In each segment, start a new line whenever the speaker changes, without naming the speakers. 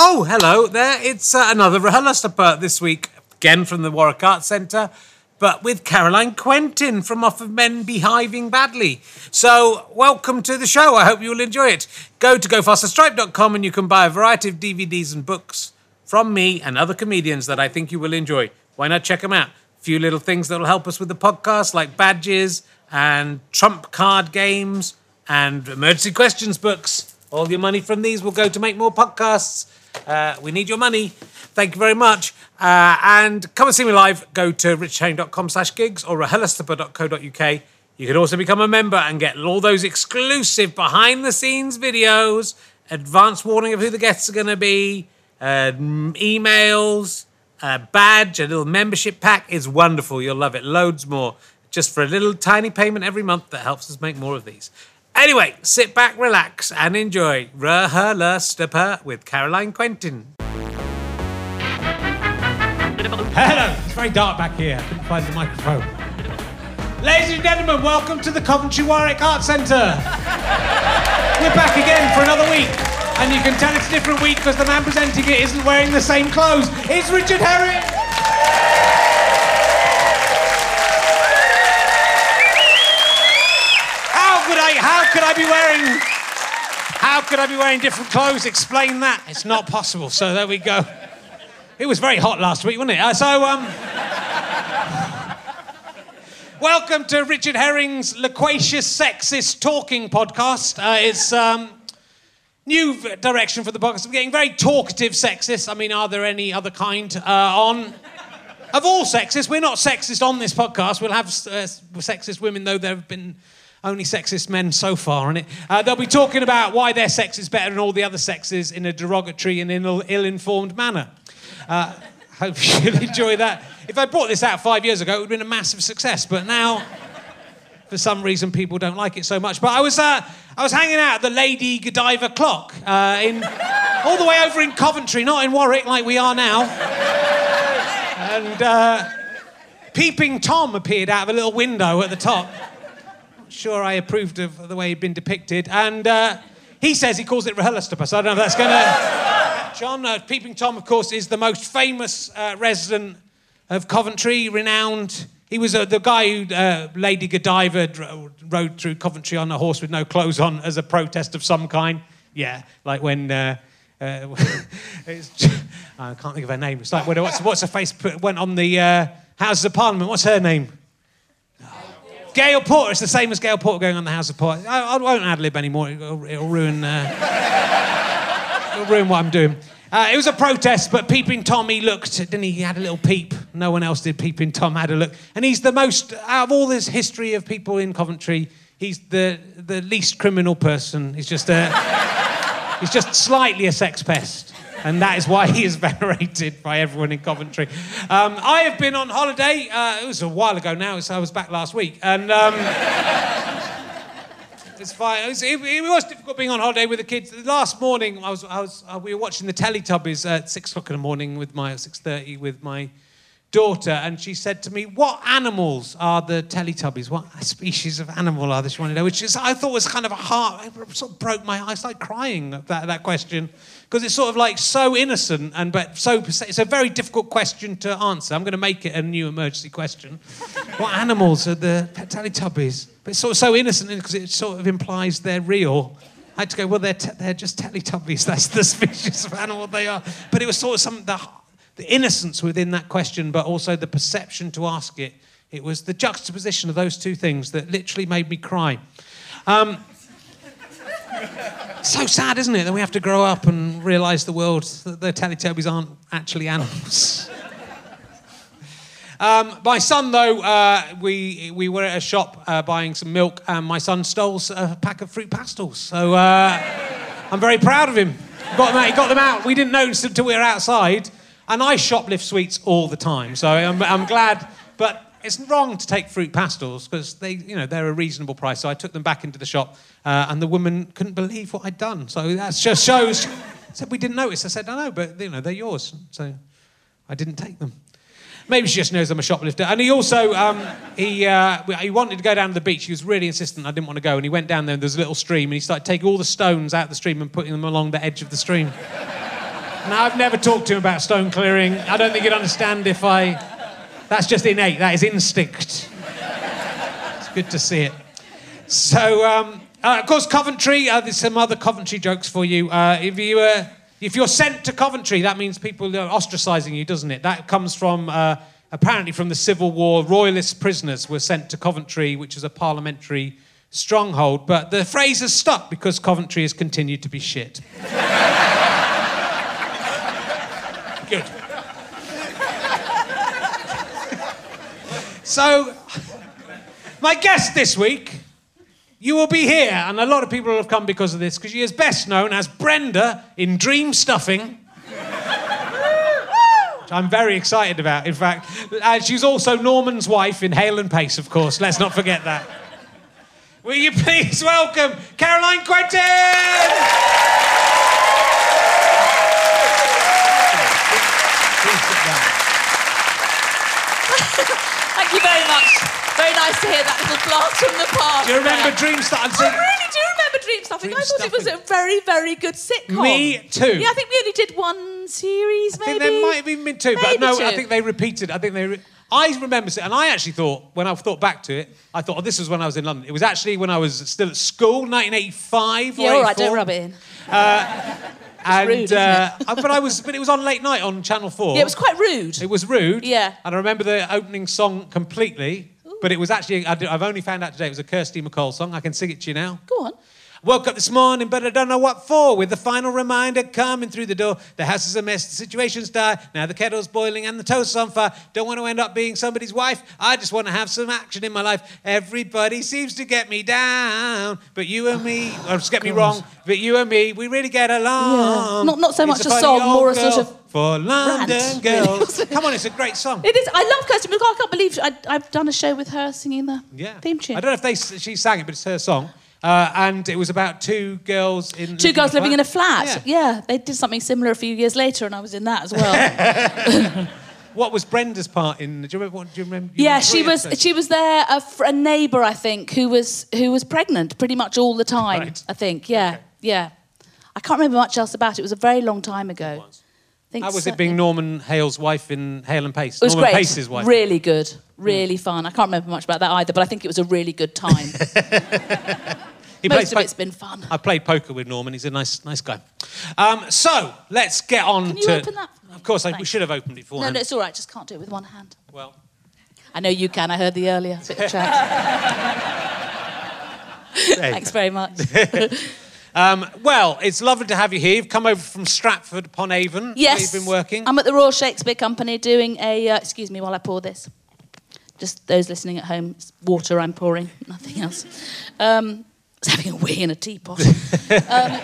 Oh, hello there. It's uh, another RHLSTP this week, again from the Warwick Arts Centre, but with Caroline Quentin from Off of Men Behaving Badly. So, welcome to the show. I hope you will enjoy it. Go to gofasterstripe.com and you can buy a variety of DVDs and books from me and other comedians that I think you will enjoy. Why not check them out? A few little things that will help us with the podcast, like badges and trump card games and emergency questions books. All your money from these will go to make more podcasts. Uh, we need your money. Thank you very much. Uh, and come and see me live. Go to richherring.com slash gigs or rhlstp.co.uk. You can also become a member and get all those exclusive behind the scenes videos, advance warning of who the guests are going to be, uh, emails, a badge, a little membership pack. It's wonderful. You'll love it. Loads more. Just for a little tiny payment every month that helps us make more of these. Anyway, sit back, relax, and enjoy RHLSTP with Caroline Quentin. Hello, it's very dark back here. Couldn't find the microphone. Ladies and gentlemen, welcome to the Coventry Warwick Art Centre. We're back again for another week, and you can tell it's a different week because the man presenting it isn't wearing the same clothes. It's Richard Herring. How could I? How could I be wearing? How could I be wearing different clothes? Explain that. It's not possible. So there we go. It was very hot last week, wasn't it? Uh, so um. Welcome to Richard Herring's loquacious, sexist talking podcast. Uh, it's um, new direction for the podcast. We're getting very talkative, sexist. I mean, are there any other kind uh, on? Of all sexist, we're not sexist on this podcast. We'll have uh, sexist women, though there have been only sexist men so far on it. Uh, they'll be talking about why their sex is better than all the other sexes in a derogatory and ill- ill-informed manner. Uh, hope you'll enjoy that. If I brought this out five years ago, it would have been a massive success. But now, for some reason, people don't like it so much. But I was, uh, I was hanging out at the Lady Godiva Clock uh, in, all the way over in Coventry, not in Warwick like we are now. And uh, Peeping Tom appeared out of a little window at the top. Sure I approved of the way he'd been depicted. And uh, he says he calls it RHLSTP, I don't know if that's going to. John, uh, Peeping Tom, of course, is the most famous uh, resident of Coventry, renowned. He was uh, the guy who uh, Lady Godiva rode through Coventry on a horse with no clothes on as a protest of some kind. Yeah, like when. Uh, uh, it's, I can't think of her name. It's like what's, what's her face put, went on the uh, Houses of Parliament. What's her name? Gail Porter. It's the same as Gail Porter going on the House of Parliament. I, I won't ad lib anymore. It'll, it'll ruin. Uh, it'll ruin what I'm doing. Uh, it was a protest, but Peeping Tom, he looked, didn't he? He had a little peep. No one else did. Peeping Tom had a look. And he's the most, out of all this history of people in Coventry, he's the, the least criminal person. He's just a, he's just slightly a sex pest. And that is why he is venerated by everyone in Coventry. Um, I have been on holiday. Uh, it was a while ago now. So I was back last week. And um, it's fine. It was, it, it was difficult being on holiday with the kids. The Last morning, I was, I was, uh, we were watching the Teletubbies at six o'clock in the morning with my six thirty with my daughter, and she said to me, "What animals are the Teletubbies? What species of animal are they?" She wanted to know, which is, I thought was kind of a heart. Sort of broke my. I started crying at that, that question because it's sort of like so innocent and but so. It's a very difficult question to answer. I'm going to make it a new emergency question. what animals are the Teletubbies? But it's sort of so innocent because it sort of implies they're real. I had to go, well, they're, te- they're just Teletubbies. That's the species of animal they are. But it was sort of some the, the innocence within that question, but also the perception to ask it. It was the juxtaposition of those two things that literally made me cry. Um, so sad, isn't it, that we have to grow up and realise the world that the Teletubbies aren't actually animals. Um, my son, though, uh, we, we were at a shop uh, buying some milk, and my son stole a pack of fruit pastels. So uh, I'm very proud of him. Got them out, he got them out. We didn't notice until we were outside. And I shoplift sweets all the time, so I'm, I'm glad. But it's wrong to take fruit pastels because they, you know, they're a reasonable price. So I took them back into the shop, uh, and the woman couldn't believe what I'd done. So that just shows. Said we didn't notice. I said, I know, but you know, they're yours. So I didn't take them. Maybe she just knows I'm a shoplifter. And he also, um, he, uh, he wanted to go down to the beach. He was really insistent I didn't want to go. And he went down there and there's a little stream and he started taking all the stones out of the stream and putting them along the edge of the stream. No, I've never talked to him about stone clearing. I don't think he'd understand if I. That's just innate. That is instinct. It's good to see it. So, um, uh, of course, Coventry. Uh, there's some other Coventry jokes for you. Uh, if you uh, if you're sent to Coventry, that means people are ostracising you, doesn't it? That comes from uh, apparently from the Civil War. Royalist prisoners were sent to Coventry, which is a parliamentary stronghold. But the phrase has stuck because Coventry has continued to be shit. Good. so, my guest this week, you will be here, and a lot of people have come because of this, because she is best known as Brenda in Dream Stuffing. I'm very excited about, in fact. Uh, she's also Norman's wife in Hale and Pace, of course. Let's not forget that. Will you please welcome Caroline Quentin? Please sit down.
Thank you very much. Very nice to hear that little blast from the past.
Do you remember
there.
Dream Stuffing?
I really do remember Dream Stuffing.
Dream
I thought it was a very, very good sitcom.
Me too.
Yeah, I think we only did one series,
I
maybe.
think there might have even been two, but no,
two.
I think they repeated. I think they. Re- I remember, and I actually thought when I thought back to it, I thought, oh, this was when I was in London. It was actually when I was still at school, 1985 or
Yeah, all right, don't rub it in.
Uh, And
rude,
uh, but I was, but it was on late night on Channel Four.
Yeah, it was quite rude.
It was rude.
Yeah.
And I remember the opening song completely, but it was actually I've only found out today it was a Kirsty MacColl song. I can sing it to you now.
Go on.
Woke up this morning, but I don't know what for. With the final reminder coming through the door, the house is a mess, the situation's dire. Now the kettle's boiling and the toast's on fire. Don't want to end up being somebody's wife. I just want to have some action in my life. Everybody seems to get me down, but you and me, or just get me wrong, but you and me, we really get along.
Not- not so
It's
much a
funny
song, more a sort of
for London
rant,
girls.
really.
Come on, it's a great song.
It is. I love Kirsty MacColl. I can't believe I, I've done a show with her singing the
Yeah.
theme tune.
I don't know if they she sang it, but it's her song. Uh, and it was about two girls in
Two girls living in a flat.
Yeah.
Yeah. they did something similar a few years later, and I was in that as well.
What was Brenda's part in? Do you remember? What, do you remember? you
yeah, she was.
episodes.
She was there. A, a neighbour, I think, who was who was pregnant pretty much all the time.
Right.
I think. Yeah,
Okay.
yeah. I can't remember much else about it. It was a very long time ago. I think
How was
so-
it being Norman Hale's wife in Hale and Pace?
It was
Norman
great.
Pace's wife.
Really good. Really fun. I can't remember much about that either, but I think it was a really good time.
He
Most of
po-
it's been fun.
I played poker with Norman. He's a nice, nice guy. Um, so let's get on to.
Can you
to.
open that?
Of course, I, we should have opened it
for.
No,
no, it's all right. Just can't do it with one hand.
Well,
I know you can. I heard the earlier bit of chat. Thanks very much.
Um, well, it's lovely to have you here. You've come over from Stratford upon Avon. where
Yes.
You've been working.
I'm at the Royal Shakespeare Company doing a. Uh, excuse me while I pour this. Just those listening at home, it's water I'm pouring, nothing else. Um, I was having a wee in a teapot. um,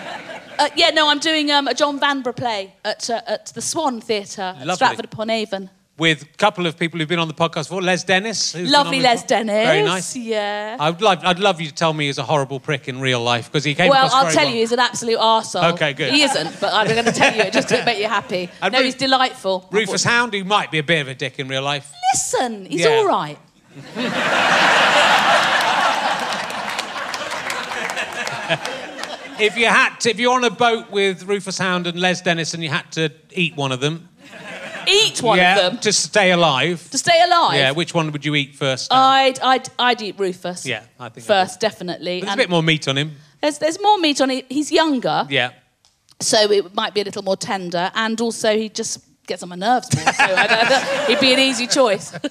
uh, yeah, no, I'm doing um, a John Vanbrugh play at, uh, at the Swan Theatre at Stratford upon Avon.
With a couple of people who've been on the podcast before. Les Dennis. who's been on
Lovely Les Dennis.
Very nice.
Yeah.
I'd love, I'd love you to tell me he's a horrible prick in real life because he came
Well, I'll tell
well.
you, he's an absolute arsehole.
Okay, good.
He isn't, but I'm going to tell you it just to make you happy.
And
no,
Ru-
he's delightful.
Rufus Hound, who might be a bit of a dick in real life.
Listen, he's
Yeah.
all right.
If you had to, if you're on a boat with Rufus Hound and Les Dennis and you had to eat one of them,
Eat one
yeah,
of them
to stay alive,
to stay alive.
yeah, which one would you eat first?
I'd, I'd, I'd eat Rufus.
Yeah, I think
first, definitely.
There's a bit more meat on him.
There's, there's more meat on it. He's younger,
Yeah.
so it might be a little more tender, and also he just gets on my nerves more. So he'd be an easy choice.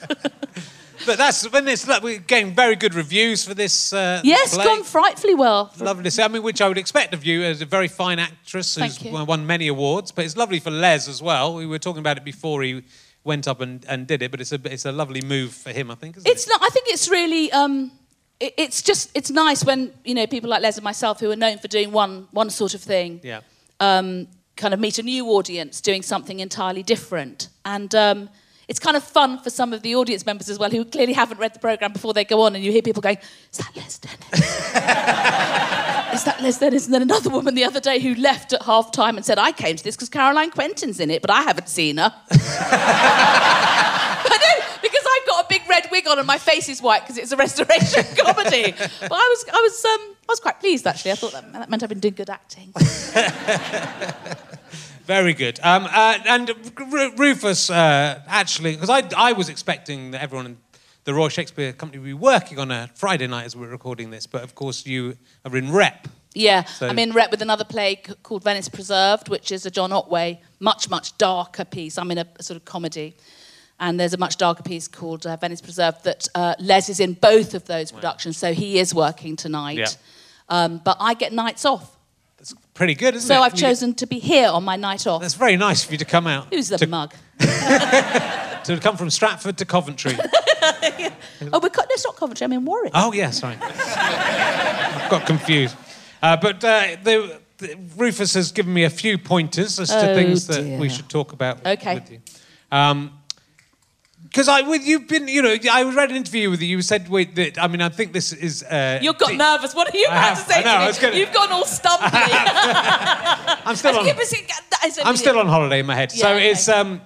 But that's when it's like we're getting very good reviews for this. Uh,
yes,
play.
gone frightfully well.
Lovely to see. I mean, which I would expect of you as a very fine actress who's won- won many awards. But it's lovely for Les as well. We were talking about it before he went up and, and did it. But it's a it's a lovely move for him, I think. Isn't
It's
it?
not. I think it's really. Um, it, it's just. It's nice when you know people like Les and myself, who are known for doing one one sort of thing,
Yeah.
um, kind of meet a new audience doing something entirely different, and um, it's kind of fun for some of the audience members as well, who clearly haven't read the program before they go on, and you hear people going, "Is that Les Dennis? Is that Les Dennis?" And then another woman the other day who left at half time and said, "I came to this because Caroline Quentin's in it, but I haven't seen her." I know because I've got a big red wig on and my face is white because it's a restoration comedy. But I was, I was, um, I was quite pleased actually. I thought that, that meant I've been doing good acting.
Very good. Um, uh, and R- Rufus, uh, actually, because I, I was expecting that everyone in the Royal Shakespeare Company would be working on a Friday night as we're recording this, but of course you are in rep.
Yeah,
So-
I'm in rep with another play c- called Venice Preserved, which is a John Otway, much, much darker piece. I'm in a, a sort of comedy. And there's a much darker piece called uh, Venice Preserved that uh, Les is in both of those productions, so he is working tonight.
Yeah.
Um, but I get nights off.
That's pretty good, isn't
So
it?
So
I've get-
chosen to be here on my night off.
That's very nice for you to come out.
Who's the
to,
mug?
to come from Stratford to Coventry.
Oh, we're co- it's not Coventry, I'm in Warwick.
oh, yeah, sorry. I've got confused. Uh, but uh, the, the, Rufus has given me a few pointers as to
Oh,
things that
dear.
we should talk about
Okay.
with you. Um, because I, with you've been, you know, I read an interview with you. You said, "Wait, that, I mean, I think this is." Uh,
You've got
deep-
nervous. What are you
I
about
have.
to say
I know,
to
I
me?
was gonna-
You've gone all stumpy.
I'm still on.
Keep us in- that is a
I'm still on holiday in my head. so
okay.
it's. Um,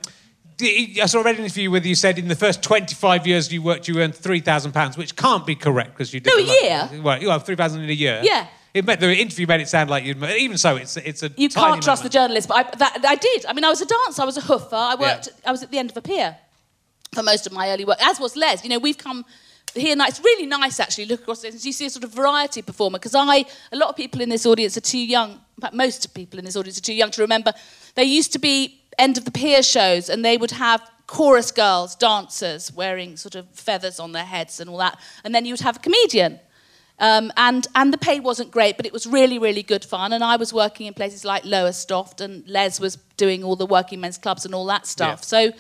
I saw a read an interview with you said in the first 25 years you worked, you earned three thousand pounds, which can't be correct because you did
No,
the
a
lot-
year.
Well, you have three thousand in a year.
Yeah.
It made, the interview made it sound like you. Even so, it's it's a.
You
tiny
can't trust the journalist, but I, that, I did. I mean, I was a dancer. I was a hoofer. I worked. I was at the end of a pier for most of my early work, as was Les. You know, we've come here now. It's really nice actually. Look across this. You see a sort of variety performer because I. A lot of people in this audience are too young. In fact, most people in this audience are too young to remember. There used to be end of the pier shows, and they would have chorus girls, dancers wearing sort of feathers on their heads and all that, and then you would have a comedian. Um, and, and the pay wasn't great, but it was really, really good fun. And I was working in places like Lowestoft, and Les was doing all the working men's clubs and all that stuff.
Yeah.
So,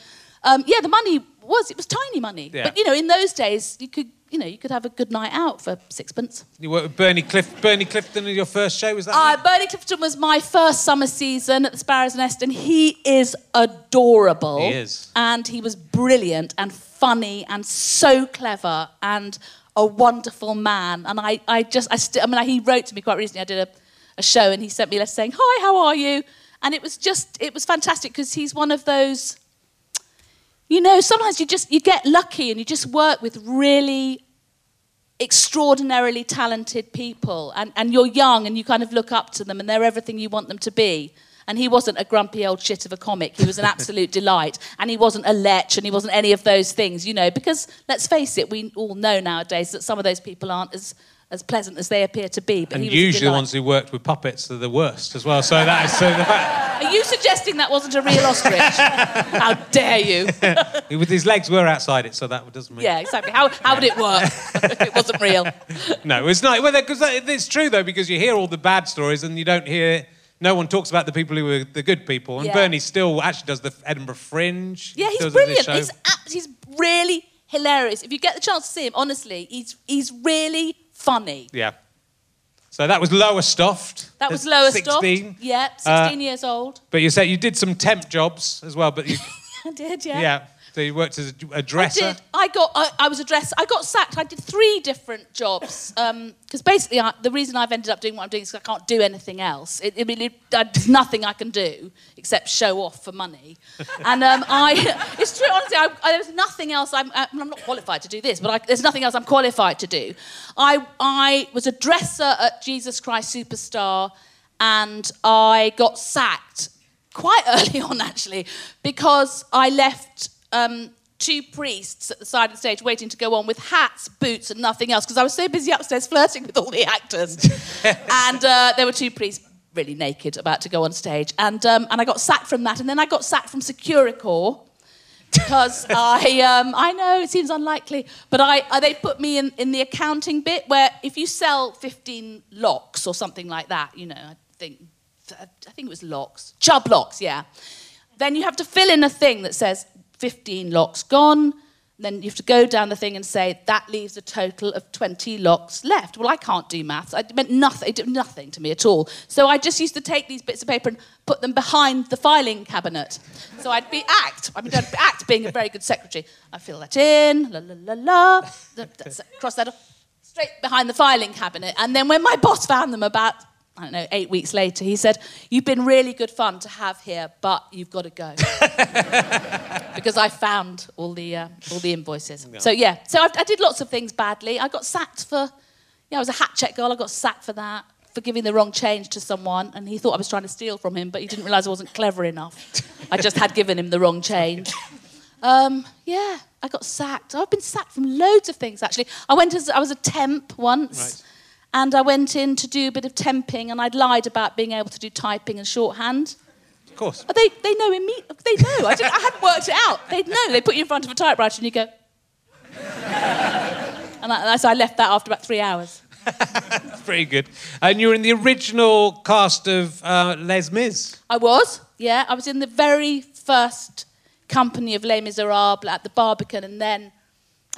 um, yeah, the money was, it was tiny money.
Yeah.
But, you know, in those days, you could, you know, you could have a good night out for sixpence.
You worked with Bernie Cliff, Bernie Clifton in your first show. Was that?
Uh,
right?
Bernie Clifton was my first summer season at the Sparrows Nest, and he is adorable.
He is.
And he was brilliant and funny and so clever and a wonderful man. And I, I just, I, st- I mean, he wrote to me quite recently. I did a, a show, and he sent me a letter saying, "Hi, how are you?" And it was just, it was fantastic because he's one of those. You know, sometimes you just you get lucky and you just work with really extraordinarily talented people and, and you're young and you kind of look up to them and they're everything you want them to be. And he wasn't a grumpy old shit of a comic. He was an absolute delight. And he wasn't a lech and he wasn't any of those things, you know, because let's face it, we all know nowadays that some of those people aren't as, as pleasant as they appear to be. But
and usually the ones who worked with puppets are the worst as well. So that is so the fact
Are you suggesting that wasn't a real ostrich? How dare you?
his legs were outside it, so that doesn't mean.
Yeah, exactly. How, how would it work if it wasn't real?
No, it's not. Well, because it's true though, because you hear all the bad stories and you don't hear. No one talks about the people who were the good people. And
Yeah.
Bernie still actually does the Edinburgh Fringe.
Yeah, he's brilliant. He's, he's really hilarious. If you get the chance to see him, honestly, he's, he's really funny.
Yeah. So that was Lowestoft.
That was
at
Lowestoft.
16.
Yeah,
Uh,
16 years old.
But you said you did some temp jobs as well, but you,
I did,
yeah.
yeah.
So you worked as a dresser.
did. I got. I, I was a dresser. I got sacked. I did three different jobs because basically I, the reason I've ended up doing what I'm doing is I can't do anything else. It, I it, uh, there's nothing I can do except show off for money. And um, I, it's true. Honestly, I, I, there's nothing else. I'm, I, I'm not qualified to do this, but I, there's nothing else I'm qualified to do. I, I was a dresser at Jesus Christ Superstar, and I got sacked quite early on actually because I left um, two priests at the side of the stage waiting to go on with hats, boots, and nothing else because I was so busy upstairs flirting with all the actors. and uh, there were two priests really naked about to go on stage. And, um, and I got sacked from that. And then I got sacked from Securicor because I, um, I know it seems unlikely, but I, I, they put me in, in the accounting bit where if you sell 15 locks or something like that, you know, I think, I think it was locks, Chubb locks, yeah. Then you have to fill in a thing that says 15 locks gone. Then you have to go down the thing and say that leaves a total of 20 locks left. Well, I can't do maths. It meant nothing. It did nothing to me at all. So I just used to take these bits of paper and put them behind the filing cabinet. So I'd be act. I mean, I'd act being a very good secretary. I fill that in, la la la la, that's- cross that off, straight behind the filing cabinet. And then when my boss found them about I don't know, eight weeks later, he said, You've been really good fun to have here, but you've got to go. because I found all the, uh, all the invoices. So, yeah, so I, I did lots of things badly. I got sacked for, yeah, I was a hat check girl, I got sacked for that. for giving the wrong change to someone, and he thought I was trying to steal from him, but he didn't realise I wasn't clever enough. I just had given him the wrong change. Um, yeah, I got sacked. I've been sacked from loads of things actually. I went as I was a temp once.
Right.
And I went in to do a bit of temping, and I'd lied about being able to do typing and shorthand.
Of course.
Oh, They, they know immediately. They know. I, didn't, I hadn't worked it out. They know. They put you in front of a typewriter and you go. and, I, so I left that after about three hours.
That's pretty good. And you were in the original cast of uh, Les Mis.
I was, yeah. I was in the very first company of Les Miserables at the Barbican, and then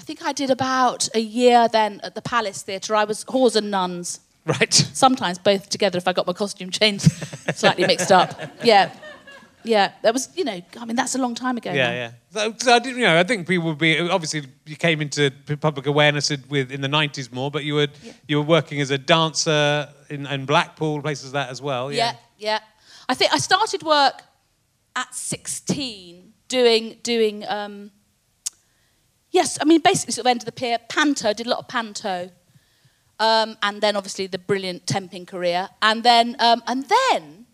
I think I did about a year then at the Palace Theatre. I was Whores and Nuns.
Right.
Sometimes both together if I got my costume changed slightly mixed up. Yeah. Yeah. That was, you know, I mean, that's a long time ago.
Yeah,
now.
yeah. So, so I didn't, you know, I think people would be obviously you came into public awareness with in the '90s more, but you were you were working as a dancer in, in Blackpool, places like that as well.
Yeah, yeah. I think I started work at 16 doing doing um, yes, I mean basically sort of end of the pier, panto, did a lot of panto. Um, and then obviously the brilliant temping career. And then um, and then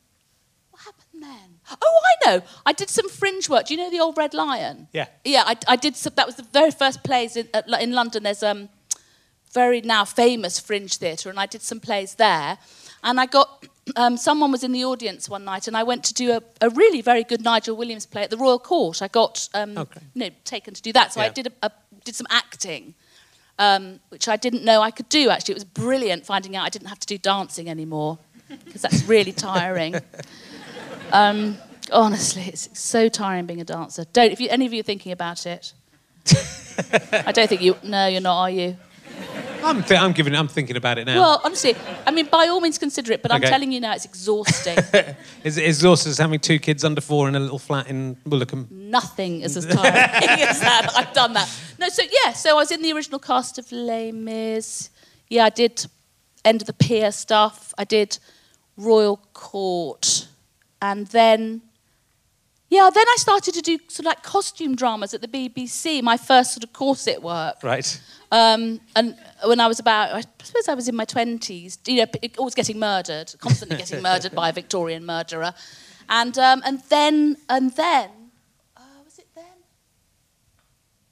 what happened then? Oh, I know. I did some fringe work. Do you know the old Red Lion?
Yeah.
Yeah, I, I did some, that was the very first plays in, at, in London. There's um very now famous fringe theatre, and I did some plays there. And I got um, someone was in the audience one night, and I went to do a, a really very good Nigel Williams play at the Royal Court. I got um,
Okay.
you know taken to do that, so I did a, a, did some acting, um, which I didn't know I could do. Actually, it was brilliant finding out I didn't have to do dancing anymore because that's really tiring. Um, honestly, it's so tiring being a dancer. Don't if you, any of you are thinking about it. I don't think you. No, you're not, are you?
I'm, th- I'm giving, I'm thinking about it now.
Well, honestly, I mean, by all means consider it, but I'm
Okay.
telling you now, it's exhausting.
is it exhausting as having two kids under four in a little flat in Woolacombe?
Nothing is as tiring as that. I've done that. No, so yeah, so I was in the original cast of Les Mis. Yeah, I did End of the Pier stuff. I did Royal Court, and then yeah, then I started to do sort of like costume dramas at the BBC. My first sort of corset work.
Right.
Um, and when I was about, I suppose I was in my 20s, you know, always getting murdered, constantly getting murdered by a Victorian murderer. And, um, and then, and then, uh, was it then?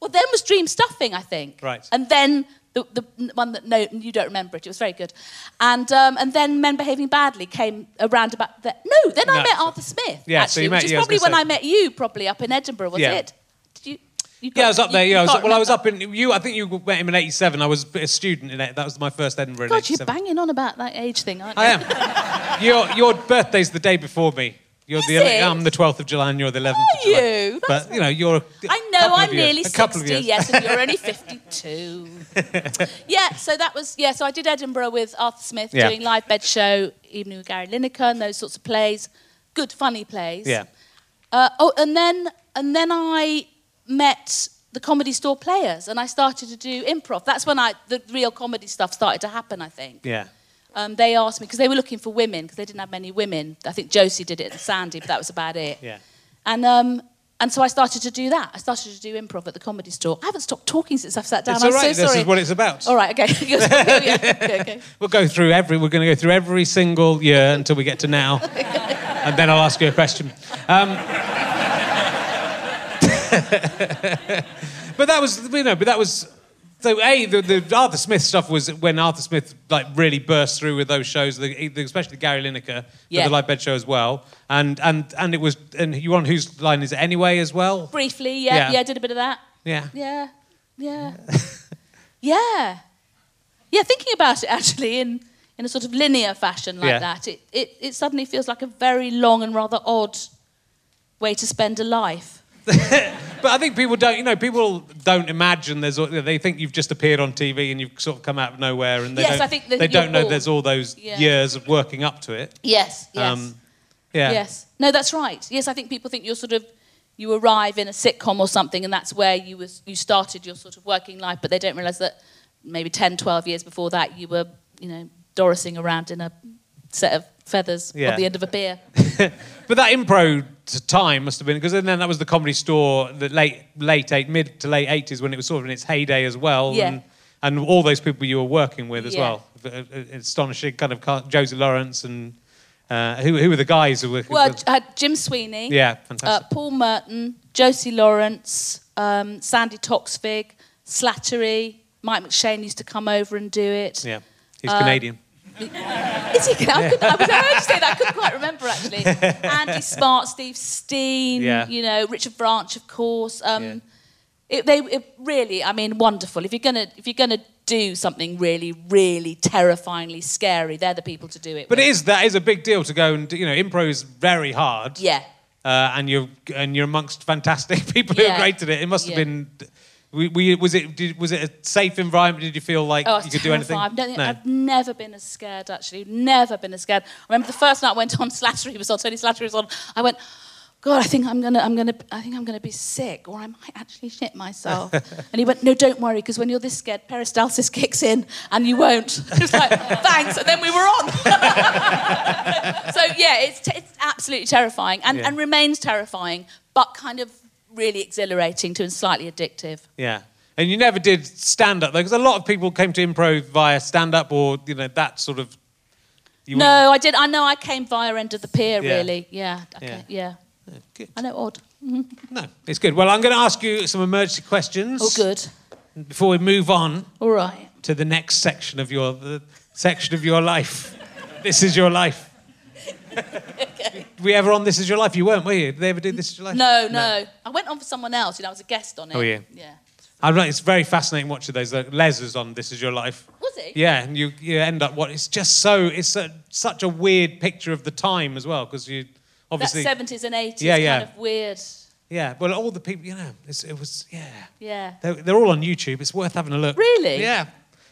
Well, then was Dream Stuffing, I think.
Right.
And then the, the one that, no, you don't remember it, it was very good. And, um, and then Men Behaving Badly came around about that. No, then I met Arthur Smith.
Yeah, so
actually,
you met-
which is probably when
say.
I met you, probably up in Edinburgh, was
Yeah.
it? Did you? you
Yeah, I was up there.
you
Yeah, I was, well, I was up in you. I think you met him in '87. I was a student in it. That was my first Edinburgh. in
God, you're
87.
banging on about that age thing, aren't you?
I am. your your birthday's the day before me. You're
Is
the
it?
I'm the 12th of July and you're the 11th
Are
of July.
you? That's
But you know you're.
I
couple
I'm nearly
a couple of
60,
years.
yes, and you're only 52. yeah, so that was, yeah, so I did Edinburgh with Arthur Smith
Yeah.
doing live bed show, Evening with Gary Lineker, and those sorts of plays. Good, funny plays.
Yeah.
Uh, oh, and then, and then I met the comedy store players and I started to do improv. That's when I, the real comedy stuff started to happen, I think.
Yeah.
Um, they asked me, because they were looking for women, because they didn't have many women. I think Josie did it and Sandi, but that was about it.
Yeah.
And, um, and so I started to do that. I started to do improv at the comedy store. I haven't stopped talking since I've sat down.
It's
I'm
all right.
so
this
sorry.
is what it's about.
All right, okay. okay, okay.
We'll go through every. We're going to go through every single year until we get to now, and then I'll ask you a question. Um, but that was, you know, but that was. So a the, the Arthur Smith stuff was when Arthur Smith like really burst through with those shows, the, the- especially Gary Lineker,
Yeah.
the live bed show as well, and and and it was and you on whose line is it anyway as well?
Briefly, yeah,
Yeah.
yeah, I did a bit of that.
Yeah.
Yeah, yeah, yeah. Yeah, thinking about it actually in, in a sort of linear fashion like
Yeah.
that, it, it, it suddenly feels like a very long and rather odd way to spend a life.
But I think people don't, you know, people don't imagine there's. all- They think you've just appeared on TV and you've sort of come out of nowhere, and they
Yes,
don't.
I think that
they don't know
born.
there's all those
Yeah.
years of working up to it.
Yes, yes.
Um, yeah.
Yes. No, that's right. Yes, I think people think you're sort of you arrive in a sitcom or something and that's where you was you started your sort of working life, but they don't realise that maybe 10, 12 years before that you were, you know, Dorising around in a set of feathers
Yeah.
at the end of a beer.
But that impro time must have been because then that was the comedy store, the late late eight mid to late eighties when it was sort of in its heyday as well.
Yeah.
And, and all those people you were working with as
Yeah.
well. Uh, uh, Astonishing, kind of Josie Lawrence and uh, who who were the guys who were? who
Well,
were-
had Jim Sweeney.
yeah,
Uh,
fantastic.
Paul Merton, Josie Lawrence, um, Sandi Toksvig, Slattery. Mike McShane used to come over and do it.
yeah, he's
uh,
Canadian.
Is he? I, could, I was heard you say that. I couldn't quite remember actually. Andy Smart, Steve Steen.
Yeah.
You know, Richard Vranch, of course. Um,
Yeah.
it, they it really, I mean, wonderful. If you're gonna, if you're gonna do something really, really terrifyingly scary, they're the people to do it.
But
with.
it is that is a big deal to go and you know improv is very hard.
yeah.
uh, and you're and you're amongst fantastic people who
Yeah.
are great at it. It must have been. We, we, was it did, was it a safe environment? Did you feel like
Oh,
you could do anything?
terrifying. I don't think,
no.
I've never been as scared, actually. Never been as scared. I remember the first night I went on Slattery was on, Tony Slattery was on. I went, God, I think I'm gonna, I'm gonna, I think I'm gonna be sick, or I might actually shit myself. and he went, No, don't worry, because when you're this scared, peristalsis kicks in, and you won't. It's like, thanks, and then we were on. so yeah, it's, t- it's absolutely terrifying, and,
Yeah.
and remains terrifying, but kind of really exhilarating to and slightly addictive.
Yeah. And you never did stand up though, because a lot of people came to improv via stand up or you know that sort of. You
No, I did. I know I came via end of the pier,
Yeah.
really. Yeah. Okay.
Yeah.
Yeah.
wouldn't- Good.
I know, odd. Mm-hmm.
No, it's good. Well, I'm going to ask you some emergency questions.
Oh, good.
Before we move on
All right.
to the next section of your the section of your life. this is your life. Were you ever on This Is Your Life? You weren't, were you? Did they ever do This Is Your Life?
No, no, I went on for someone else. You know, I was a guest on it.
Oh, yeah.
Yeah.
I don't know, it's very fascinating watching those. Like, Les is on This Is Your Life.
Was he?
Yeah, and you, you end up what it's just so it's a, such a weird picture of the time as well because you obviously.
That seventies and eighties
Yeah, yeah.
kind of weird.
yeah well all the people you know it's, it was yeah
Yeah.
they're, they're all on YouTube it's worth having a look
Really?
yeah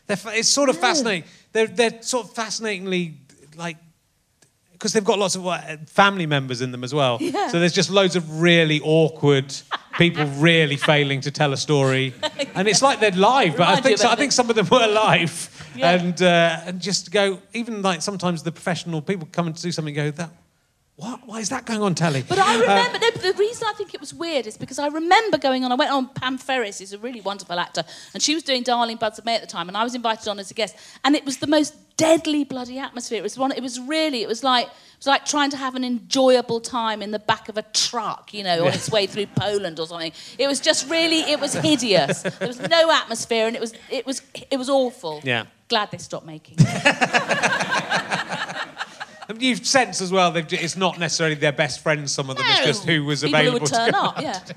they're, it's sort of fascinating they're they're sort of fascinatingly like because they've got lots of family members in them as well
Yeah.
so there's just loads of really awkward people really failing to tell a story and it's like they're live but I think so, I think some of them were live
Yeah.
and uh, and just go even like sometimes the professional people come and do something and go that what why is that going on telly
But I uh, remember no, but the reason I think it was weird is because I remember going on. I went on Pam Ferris, who's a really wonderful actor, and she was doing Darling Buds of May at the time, and I was invited on as a guest, and it was the most deadly bloody atmosphere. It was one. It was really. It was like it was like trying to have an enjoyable time in the back of a truck, you know, on its way through Poland or something. It was just really. It was hideous. There was no atmosphere, and it was. It was. It was awful.
Yeah.
Glad they stopped making.
You've sensed as well they've, it's not necessarily their best friends. Some of them it's just who was
People
available
who would
to
turn up. Yeah.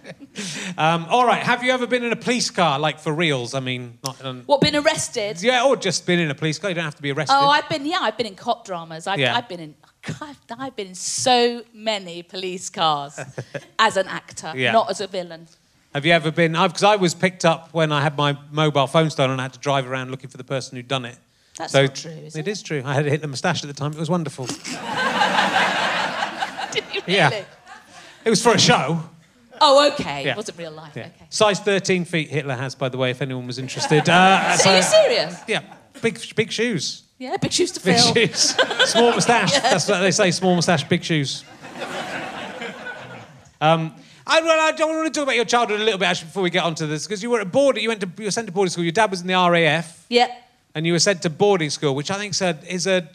Um, all right. Have you ever been in a police car, like for reals? I mean, not. Um,
What? Been arrested?
yeah, or just been in a police car. You don't have to be arrested.
Oh, I've been yeah, I've been in cop dramas. I've,
Yeah.
I've been in I've, I've been in so many police cars as an actor,
Yeah.
not as a villain.
have you ever been? Because I was picked up when I had my mobile phone stolen and I had to drive around looking for the person who'd done it.
That's
so
not true, is
It
it?
is true. I had hit the moustache at the time. It was wonderful.
Did you really?
Yeah. it was for a show.
Oh, okay.
Yeah.
It wasn't real life.
Yeah.
Okay.
Size 13 feet Hitler has, by the way, if anyone was interested. Uh,
So, are you serious?
yeah, big, big shoes.
Yeah, big shoes to
Big
fill.
shoes. Small moustache. That's what they say. Small moustache, big shoes. Um, I, well, I don't want to talk about your childhood a little bit actually before we get onto this because you were at boarding. You went to you were sent to boarding school. Your dad was in the RAF,
Yeah.
And you were sent to boarding school, which I think is a, is a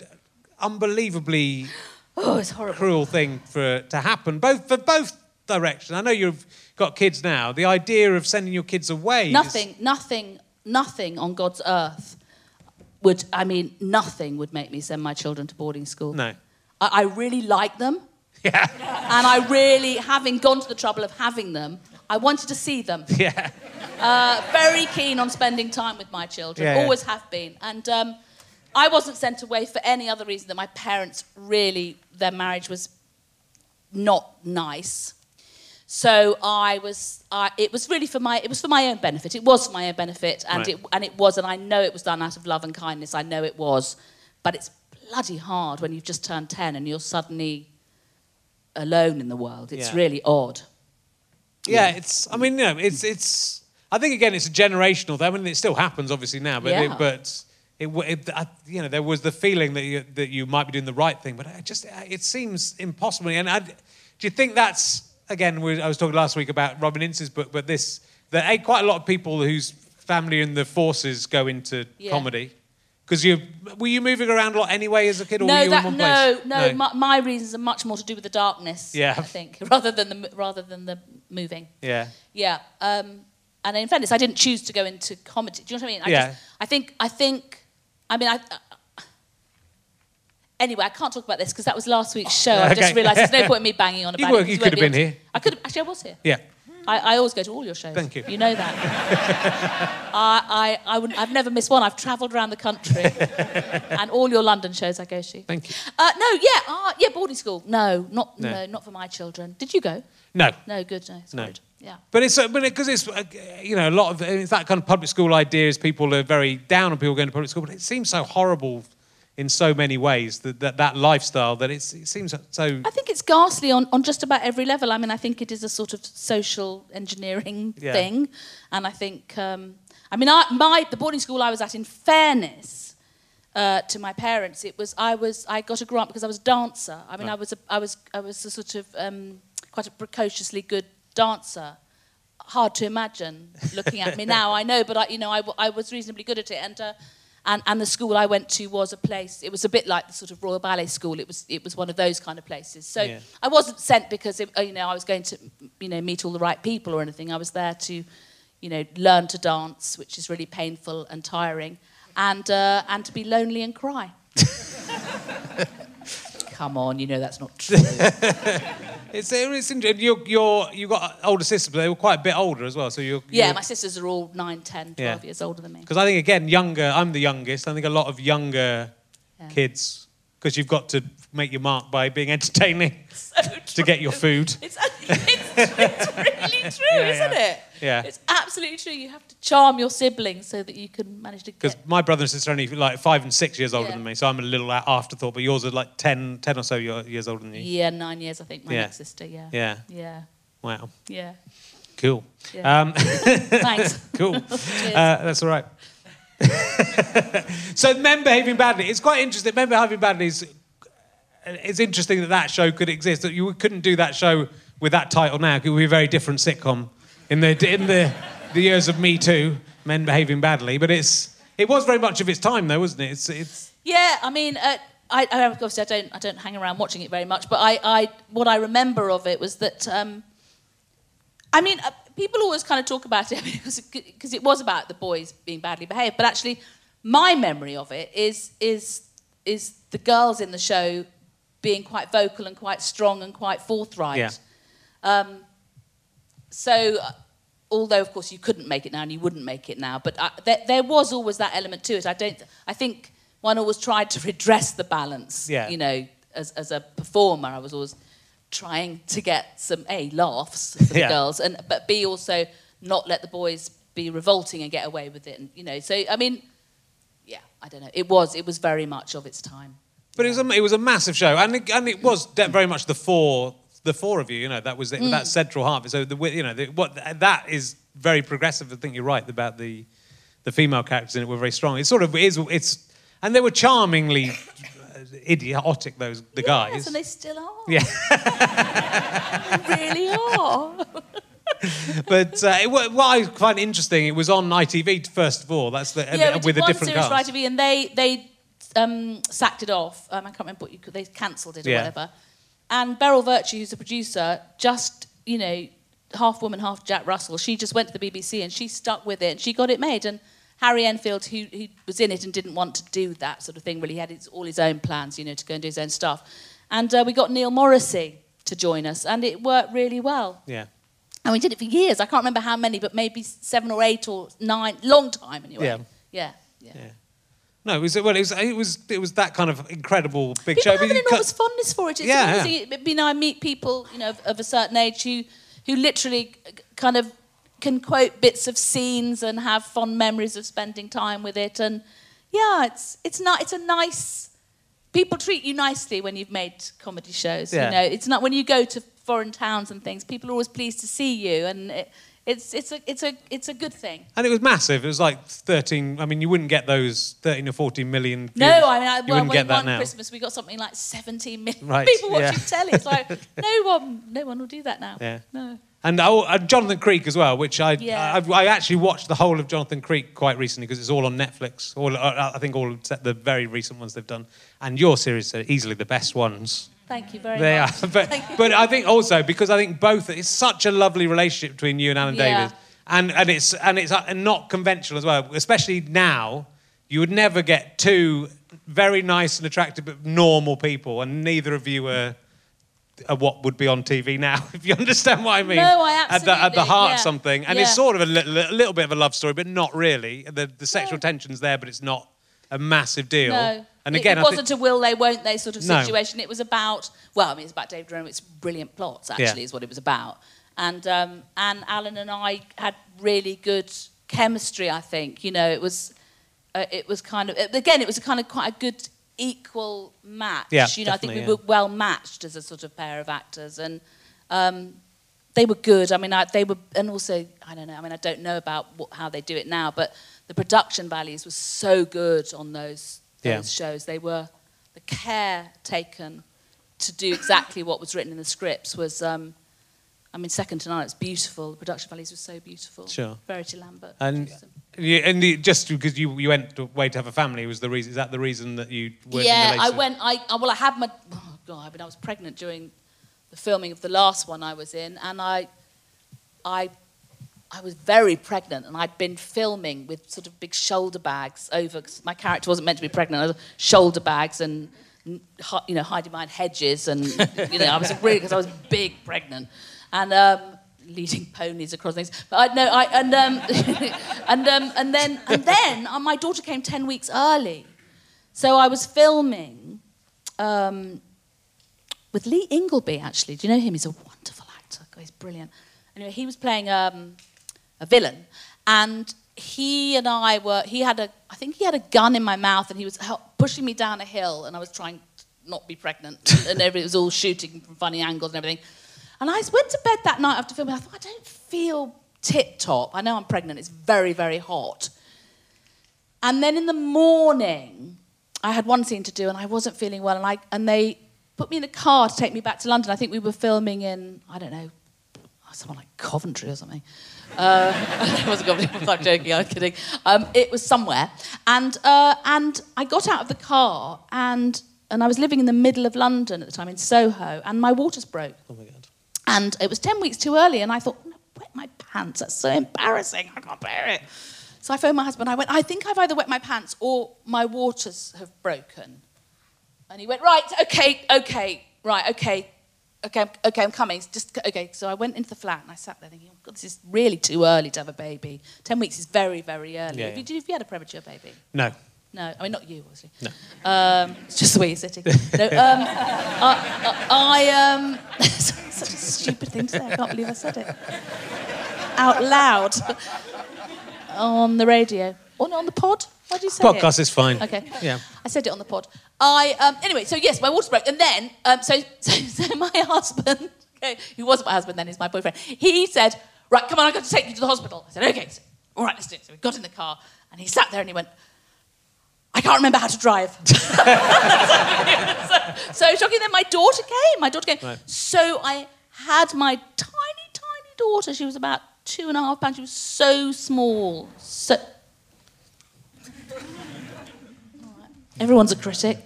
unbelievably
Oh, it's horrible.
cruel thing for to happen, both for both directions. I know you've got kids now. The idea of sending your kids away. is-
Nothing, nothing, nothing on God's earth would. I mean, nothing would make me send my children to boarding school.
no.
I, I really like them.
Yeah.
And I really, having gone to the trouble of having them, I wanted to see them.
Yeah.
Uh, very keen on spending time with my children,
Yeah, yeah.
always have been. And um, I wasn't sent away for any other reason than my parents really, their marriage was not nice. So I was, I, it was really for my, it was for my own benefit. It was for my own benefit, and
Right.
it, and it was, and I know it was done out of love and kindness. I know it was, but it's bloody hard when you've just turned ten and you're suddenly alone in the world. It's
Yeah.
really odd.
Yeah, it's. I mean, you know, it's it's. I think again, it's a generational thing. I mean, it still happens obviously now, but
Yeah.
it, but it, it I, you know, there was the feeling that you that you might be doing the right thing, but it just it seems impossible. And I, do you think that's again? We, I was talking last week about Robin Ince's book, but this that quite a lot of people whose family and the forces go into
Yeah.
comedy? Because you were you moving around a lot anyway as a kid, or were
no,
you in
that,
one
no,
place?
no, My, my reasons are much more to do with the darkness.
Yeah.
I think rather than the rather than the moving.
yeah,
Yeah. Um, and in fairness, I didn't choose to go into comedy. Do you know what I mean? I
Yeah.
Just, I think. I think. I mean, I. Uh, anyway, I can't talk about this because that was last week's show. I
Okay.
just realised there's no point in me banging on
You
about
were-
it.
you could have
be
been
to-
here.
I could have, actually. I was here.
yeah.
I, I always go to all your shows.
Thank you.
You know that. I, I, I wouldn't, I've never missed one. I've travelled around the country, and all your London shows I go to.
Thank you.
Uh, no, yeah, uh, yeah, boarding school. No, not
No.
no. not for my children. Did you go?
No,
No, good. No, it's
No.
good. Yeah.
but it's because it's uh, you know a lot of it's that kind of public school idea is people are very down on people going to public school, but it seems so horrible in so many ways that that, that lifestyle that it's, it seems so.
I think it's ghastly on, on just about every level. I mean, I think it is a sort of social engineering
Yeah.
thing, and I think, um, I mean, I, my the boarding school I was at, in fairness uh, to my parents, it was I was I got a grant because I was a dancer. I mean,
Right.
I was a, I was I was a sort of um, quite a precociously good dancer. Hard to imagine looking at me now. I know, but I, you know, i, I was reasonably good at it, and. Uh, and, and the school I went to was a place. It was a bit like the sort of Royal Ballet School. It was it was one of those kind of places. So
Yeah.
I wasn't sent because it, you know I was going to you know meet all the right people or anything. I was there to you know learn to dance, which is really painful and tiring, and uh, and to be lonely and cry. Come on, you know that's not true.
It's, it's interesting. You're, you're, you got older sisters, but they were quite a bit older as well. So you're,
yeah,
you're-
my sisters are all 9, 10, 12
Yeah.
years older than me.
Because I think again, younger. I'm the youngest. I think a lot of younger
Yeah.
kids, because you've got to make your mark by being entertaining
So
to get your food.
It's, it's, it's really true,
Yeah,
isn't it?
Yeah.
It's absolutely true. You have to charm your siblings so that you can manage to
Because
get.
my brother and sister are only like five and six years older
Yeah.
than me, so I'm a little afterthought. But yours are like 10, 10 or so years older than you.
Yeah, nine years, I think. My
Yeah.
next sister. Yeah.
Yeah.
Yeah.
Wow.
Yeah.
Cool.
Yeah.
Um,
Thanks.
cool. uh, that's all right. so men behaving badly. It's quite interesting. Men behaving badly is. It's interesting that that show could exist. That you couldn't do that show with that title now. It would be a very different sitcom in the in the the years of Me Too. Men behaving badly, but it's it was very much of its time though, wasn't it? It's it's
Yeah, I mean, uh, I, I obviously I don't I don't hang around watching it very much, but I, I what I remember of it was that um, I mean, uh, people always kind of talk about it because it, 'cause it was about the boys being badly behaved, but actually, my memory of it is is is the girls in the show being quite vocal and quite strong and quite forthright.
Yeah.
Um, so, although of course you couldn't make it now and you wouldn't make it now, but uh, there, there was always that element to it. I don't. I think one always tried to redress the balance.
Yeah.
You know, as as a performer, I was always trying to get some a laughs for the
Yeah.
girls, and but b also not let the boys be revolting and get away with it. And you know, so I mean, yeah, I don't know. It was it was very much of its time.
But it was a, it was a massive show, and it, and it was very much the four the four of you. You know, that was it,
Mm.
that central half. So the you know the, what that is very progressive. I think you're right about the the female characters in it were very strong. It sort of is. It's and they were charmingly uh, idiotic. Those the guys.
And they still are.
Yeah.
Really are.
but uh, it, what I find interesting, it was on ITV first of all. That's the
yeah,
with a different
series
cast.
ITV, and they they um, sacked it off. Um, I can't remember what you. They cancelled it or
Yeah.
whatever. And Beryl Vertue, who's a producer, just you know, half woman, half Jack Russell. She just went to the BBC and she stuck with it and she got it made. And Harry Enfield, who, who was in it and didn't want to do that sort of thing, really had his, all his own plans, you know, to go and do his own stuff. And uh, we got Neil Morrissey to join us, and it worked really well.
Yeah.
And we did it for years. I can't remember how many, but maybe seven or eight or nine. Long time anyway.
Yeah.
Yeah. Yeah.
Yeah. No, it was well. It was it was it was that kind of incredible big
People
show.
have an enormous fondness for it. It's
Yeah,
amazing. It- You know, I meet people, you know, of, of a certain age who, who literally kind of can quote bits of scenes and have fond memories of spending time with it. And yeah, it's it's not. It's a nice. People treat you nicely when you've made comedy shows.
Yeah.
You know, it's not when you go to foreign towns and things. People are always pleased to see you, and it, it's it's a it's a it's a good thing.
And it was massive. It was like 13. I mean, you wouldn't get those 13 or 14 million. Views.
No, I mean, I,
you
well,
wouldn't get that
one
now.
Christmas we got something like 17 million
Right,
people
yeah.
watching telly. It's like no one, no one will do that now.
Yeah.
No.
And, oh, and Jonathan Creek as well, which I,
Yeah.
I I actually watched the whole of Jonathan Creek quite recently because it's all on Netflix. All uh, I think all the very recent ones they've done. And your series are easily the best ones.
Thank you very
They
much.
but,
Thank you.
but I think also because I think both it's such a lovely relationship between you and Alan
Yeah.
David, and and it's and it's uh, not conventional as well. Especially now, you would never get two very nice and attractive but normal people, and neither of you are. Are what would be on TV now, if you understand what I mean.
No, I
At the, at the heart
yeah.
something, and
Yeah.
it's sort of a little, a little bit of a love story, but not really. The, the sexual tension's there, but it's not a massive deal.
No.
And
It-
again,
it,
I think-
wasn't a will they, won't they sort of
No.
situation. It was about, well, I mean, it's about David Renwick's brilliant plots, actually,
Yeah.
is what it was about. And, um, and Alan and I had really good chemistry, I think. You know, it was, uh, it was kind of, again, it was a kind of quite a good equal match.
Yeah,
you know, I think we
definitely,
were well matched as a sort of pair of actors. And um, they were good. I mean, I, they were, and also, I don't know, I mean, I don't know about what, how they do it now, but the production values were so good on those, those
Yeah.
shows. They were, the care taken to do exactly what was written in the scripts was, um, I mean, second to none. It's beautiful. The production values were so beautiful.
Sure.
Verity Lambert.
And
them.
you, and the, just because you, you went away to have a family was the reason. Is that the reason that you
yeah, I went. I, I well, I had my. Oh God, I mean, I was pregnant during the filming of the last one I was in, and I, I, I was very pregnant, and I'd been filming with sort of big shoulder bags over. 'cause my character wasn't meant to be pregnant. I was shoulder bags and. You know, hiding behind hedges, and you know, I was really because I was big pregnant, and um, leading ponies across things. But I no, I and um, and um, and then and then uh, my daughter came ten weeks early, so I was filming um, with Lee Ingleby, actually. Do you know him? He's a wonderful actor. He's brilliant. Anyway, he was playing um, a villain, and he and I were. He had a. I think he had a gun in my mouth, and he was pushing me down a hill, and I was trying not to not be pregnant, and everybody was all shooting from funny angles and everything. And I went to bed that night after filming. I thought I don't feel tip top. I know I'm pregnant. It's very very hot. And then in the morning, I had one scene to do and I wasn't feeling well. And, I, and they put me in a car to take me back to London. I think we were filming in, I don't know, someone like Coventry or something. Uh, it wasn't Coventry, I'm joking, I'm kidding. Um, it was somewhere. And, uh, and I got out of the car and, and I was living in the middle of London at the time in Soho and my waters broke.
Oh my god.
And it was 10 weeks too early, and I thought, "No, wet my pants. That's so embarrassing. I can't bear it. So I phoned my husband. I went, I think I've either wet my pants or my waters have broken. And he went, right, okay, okay, right, okay, okay, I'm- okay, I'm coming. Just okay. So I went into the flat and I sat there thinking, oh God, this is really too early to have a baby. Ten weeks is very, very early.
Yeah,
have, you, have you had a premature baby?
No.
No, I mean not you, obviously.
No.
Um, it's just the way you're sitting. No, um, I, I um, such a stupid thing to say. I can't believe I said it out loud on the radio or on the pod. Why do you say
Podcast
it?
is fine.
Okay.
Yeah.
I said it on the pod. I um, anyway. So yes, my water broke, and then um, so, so so my husband, okay, who wasn't my husband then, he's my boyfriend. He said, "Right, come on, I've got to take you to the hospital." I said, "Okay." So, all right, let's do it. So we got in the car, and he sat there and he went, "I can't remember how to drive." so, so shocking. Then my daughter came. My daughter came.
Right.
So I had my tiny, tiny daughter. She was about two and a half pounds. She was so small. So everyone's a critic.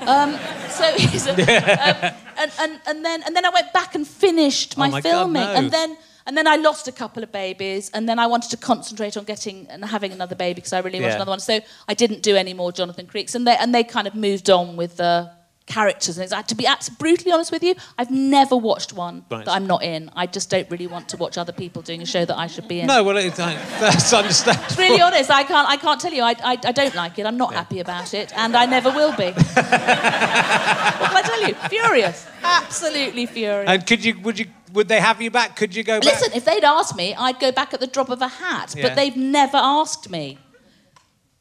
Um, so a, um, and, and, and then and then I went back and finished my,
Oh my God,
filming,
no.
and then and then I lost a couple of babies, and then I wanted to concentrate on getting and having another baby because I really wanted another one. So I didn't do any more Jonathan Creeks, and they and they kind of moved on with the characters. And it's, to be brutally honest with you, I've never watched one
Right.
that I'm not in. I just don't really want to watch other people doing a show that I should be in.
No, well, it's, I, that's understandable.
Really honest, I can't. I can't tell you. I, I, I don't like it. I'm not happy about it, and I never will be. what can I tell you? Furious, absolutely furious.
And could you, would you, would they have you back? Could you go back?
Listen, if they'd asked me, I'd go back at the drop of a hat.
Yeah.
But they've never asked me.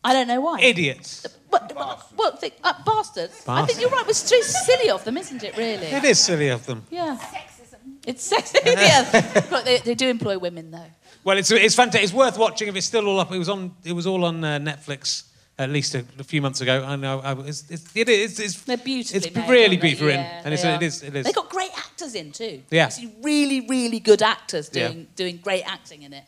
I don't know why.
Idiots.
But, but, what, uh, bastards. I think you're right. It's too silly of them, isn't it? Really.
It is silly of them.
Yeah. Sexism. It's sexy. yeah. Look, they, they do employ women though.
Well, it's it's fantastic. It's worth watching if it's still all up. It was on. It was all on uh, Netflix at least a, a few months ago. I know. I, it's, it's, it is. It's,
They're beautifully
It's
made,
really beautifully written,
Yeah,
and it's, it is. It is.
They got great actors. in too.
Yeah.
See really, really good actors
Yeah.
doing doing great acting in it.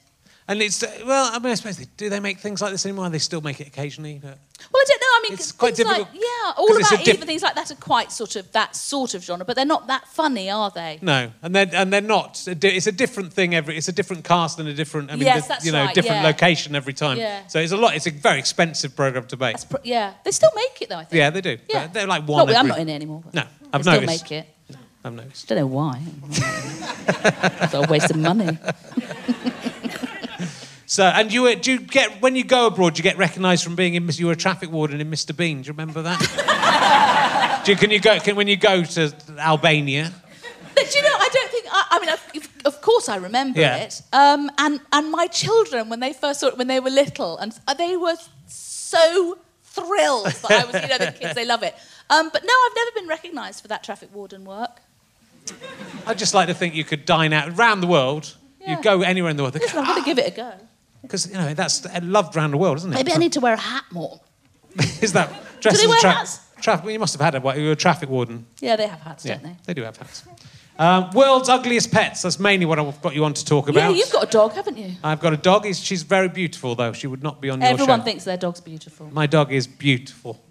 And it's well, I mean, I suppose they, do they make things like this anymore? They still make it occasionally. But
Well, I don't know. I mean,
it's quite difficult,
Like, yeah, all about
diff-
even things like that are quite sort of that sort of genre, but they're not that funny, are they?
no, and they're and they're not. It's a different thing every. It's a different cast and a different. I mean,
Yes,
the-
that's
you know,
right,
different
yeah.
location every time.
Yeah.
So it's a lot. It's a very expensive program to make.
Yeah, they still make it though. I think.
Yeah, they do.
Yeah.
They're like one.
Not, I'm not in it anymore.
No, I've
still
noticed.
make it.
I've noticed.
Don't know why. it's a waste of money.
So, and you were, do you get when you go abroad? Do you get recognised from being in? You were a traffic warden in Mr Bean. Do you remember that? do you, can you go? Can, when you go to Albania?
But do you know, I don't think. I, I mean, of, of course, I remember
Yeah.
it. Um, and and my children, when they first saw it, when they were little, and they were so thrilled that I was, you know, the kids they love it. Um, but no, I've never been recognised for that traffic warden work.
I'd just like to think you could dine out around the world.
Yeah.
You go anywhere in the world.
Listen, I'm going to give it a go.
Because you know that's uh, loved around the world, isn't it?
Maybe I need to wear a hat more.
Is that dressed
they
as a
wear
tra-
hats?
Traffic. Well, you must have had a. What, you were a traffic warden.
Yeah, they have hats,
Yeah,
don't they?
they do have hats. Um, world's ugliest pets. That's mainly what I've got you on to talk
Yeah,
about.
you've got a dog, haven't you?
I've got a dog. He's, she's very beautiful, though. She would not be on your show.
Everyone thinks their dog's beautiful.
My dog is beautiful.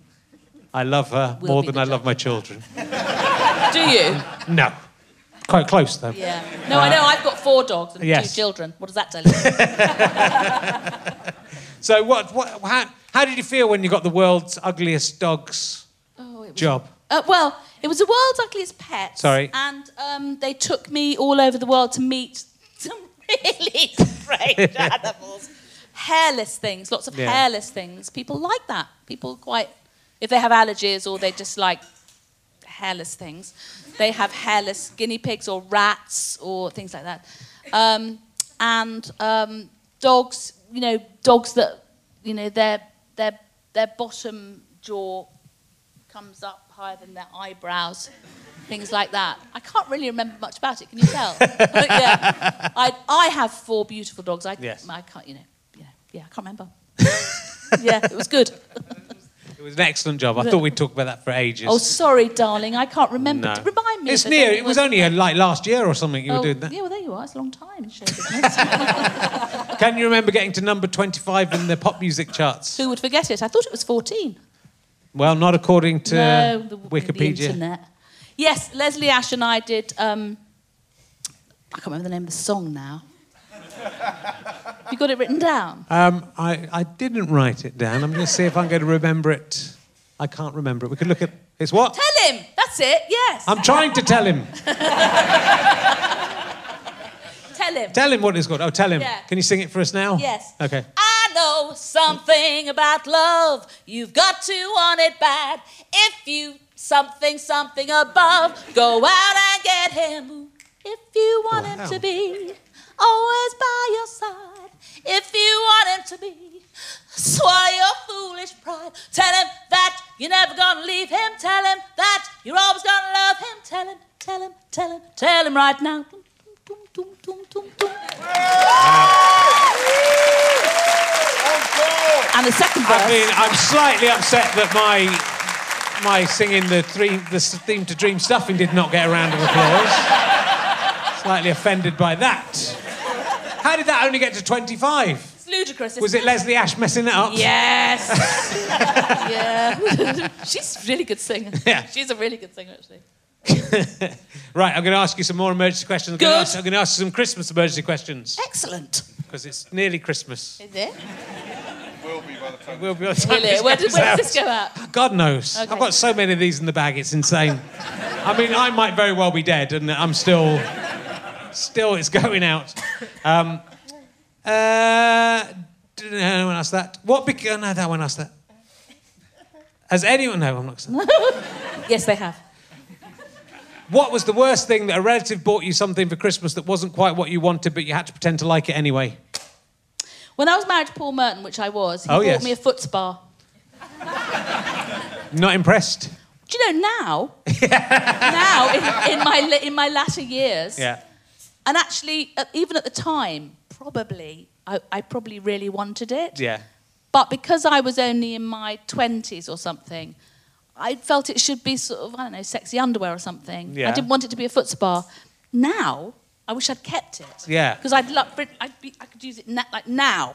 I love her
Will
more than I love my children.
Do you?
No. Quite close, though.
Yeah. No, I know. I've got four dogs and
Yes.
two children. What does that tell you?
So, what, what, how, how did you feel when you got the world's ugliest dogs
oh, it was
job?
Uh, well, it was the world's ugliest pet.
Sorry.
And um, they took me all over the world to meet some really strange animals. Hairless things, lots of
Yeah.
hairless things. People like that. People quite, if they have allergies or they just like hairless things, they have hairless guinea pigs or rats or things like that. Um, and um, dogs, you know, dogs that, you know, their, their, their bottom jaw comes up higher than their eyebrows, things like that. I can't really remember much about it. Can you tell? yeah. I, I have four beautiful dogs. I,
Yes.
I can't, you know, yeah, know, yeah, I can't remember. yeah, it was good.
It was an excellent job. I thought we'd talk about that for ages.
Oh, sorry, darling, I can't remember.
No.
Remind me.
It's near. It was
any-
only uh, like last year or something you
Oh,
were doing that.
Yeah, well, there you are. It's a long time in show business.
Can you remember getting to number 25 in the pop music charts?
Who would forget it? I thought it was 14.
Well, not according to
no, the,
Wikipedia.
The internet. Yes, Leslie Ash and I did. Um, I can't remember the name of the song now. You got it written down?
Um, I, I didn't write it down. I'm going to see if I'm going to remember it. I can't remember it. We could look at. It's what?
Tell him. That's it. Yes.
I'm trying to tell him.
Tell him.
Tell him what it's called. Oh, tell him.
Yeah.
Can you sing it for us now?
Yes.
Okay.
I know something about love. You've got to want it bad. If you something something above, go out and get him. If you want
Wow.
him to be always by your side. If you want him to be swallow your foolish pride. Tell him that you're never gonna leave him. Tell him that you're always gonna love him. Tell him, tell him, tell him, tell him right now. And the second verse.
I mean, I'm slightly upset that my my singing the three, the theme to Dream Stuffing did not get a round of applause. slightly offended by that. How did that only get to 25?
It's ludicrous.
Was
isn't
it Leslie Ash messing it up?
Yes. yeah. She's a really good singer.
Yeah.
She's a really good singer, actually.
Right, I'm going to ask you some more emergency questions. I'm going to
Good.
ask, I'm going to ask you some Christmas emergency questions
Excellent.
because it's nearly Christmas.
Is it?
will be by the time.
It will be by the time
Will
this
it? Where,
goes
did, where does this go out?
God knows.
Okay.
I've got so many of these in the bag, it's insane. I mean, I might very well be dead and I'm still, still, it's going out. Um, uh, did anyone ask that? What bec- oh, no, that one asked that. Has anyone, no, I'm not saying.
Yes, they have.
What was the worst thing that a relative bought you something for Christmas that wasn't quite what you wanted, but you had to pretend to like it anyway?
When I was married to Paul Merton, which I was, he
Oh,
bought
yes.
me a foot spa.
Not impressed?
Do you know now? now, in, in my in my latter years,
Yeah.
And actually, even at the time, probably I, I probably really wanted it.
Yeah.
But because I was only in my 20s or something, I felt it should be sort of I don't know sexy underwear or something.
Yeah.
I didn't want it to be a foot spa. Now I wish I'd kept it.
Yeah.
Because I'd love I'd be, I could use it na- like now.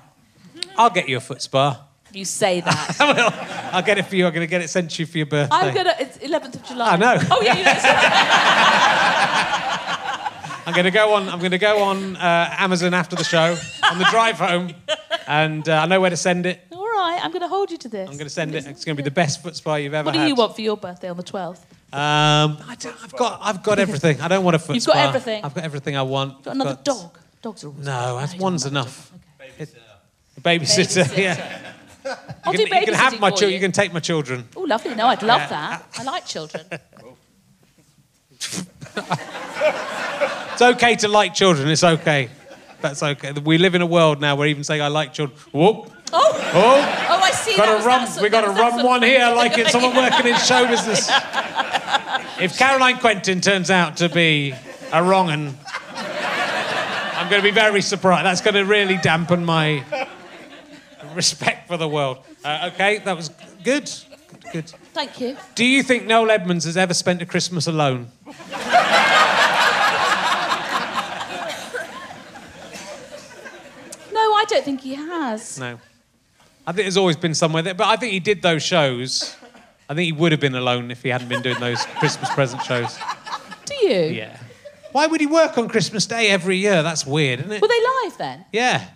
I'll get you a foot spa.
You say that.
I will. I'll get it for you. I'm going to get it sent to you for your birthday.
I'm gonna. It's 11th of July.
I know.
Oh yeah. You know,
I'm going to go on. I'm going to go on uh, Amazon after the show on the drive home, and uh, I know where to send it.
all right. I'm gonna hold you to this.
I'm going to send it. It's going to be the best foot spa you've ever
What do
had.
you want for your birthday on the 12th?
Um, I don't, I've got. I've got everything. I don't want a foot
You've
spa.
got everything?
I've got everything I want.
Got another
Got-
dog. Dogs are always
No, that's one's enough.
Okay.
A babysitter.
Babysitter.
Yeah.
I'll
You
do
can, you can have my children.
you.
You can take my children.
Oh, lovely. No, I'd love
Yeah.
that. I like children.
It's okay to like children. It's okay. That's okay. We live in a world now where even saying I like children. Whoop.
Oh,
Oh.
oh, I see.
Got
that
a rum.
sort-
We got a rum one here, like it's someone working in show business. If Caroline Quentin turns out to be a wrong un, I'm going to be very surprised. That's going to really dampen my respect for the world. Uh, okay, that was good. Good. good.
Thank you.
Do you think Noel Edmonds has ever spent a Christmas alone?
I don't think he has.
No. I think there's always been somewhere there, but I think he did those shows. I think he would have been alone if he hadn't been doing those Christmas present shows.
Do you?
Yeah. Why would he work on Christmas Day every year? That's weird, isn't it?
Were they live then?
Yeah.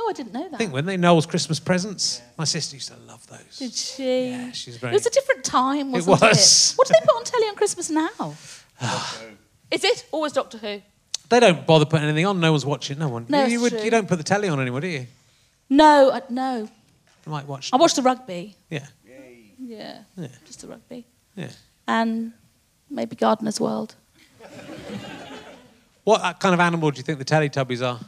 Oh, I didn't know that.
I think when they Noel's Christmas presents, my sister used to love those.
Did she?
Yeah, she's very.
It was a different time, wasn't it?
was.
What do they put on telly on Christmas now? Is it always Doctor Who?
They don't bother putting anything on. No one's watching. No one.
No,
you, you, would, you don't put the telly on anymore, do you?
No, I, no.
You might watch.
I watched the rugby.
Yeah.
Yeah,
Yeah.
just the rugby.
Yeah.
And maybe Gardener's World.
What uh, kind of animal do you think the Teletubbies are?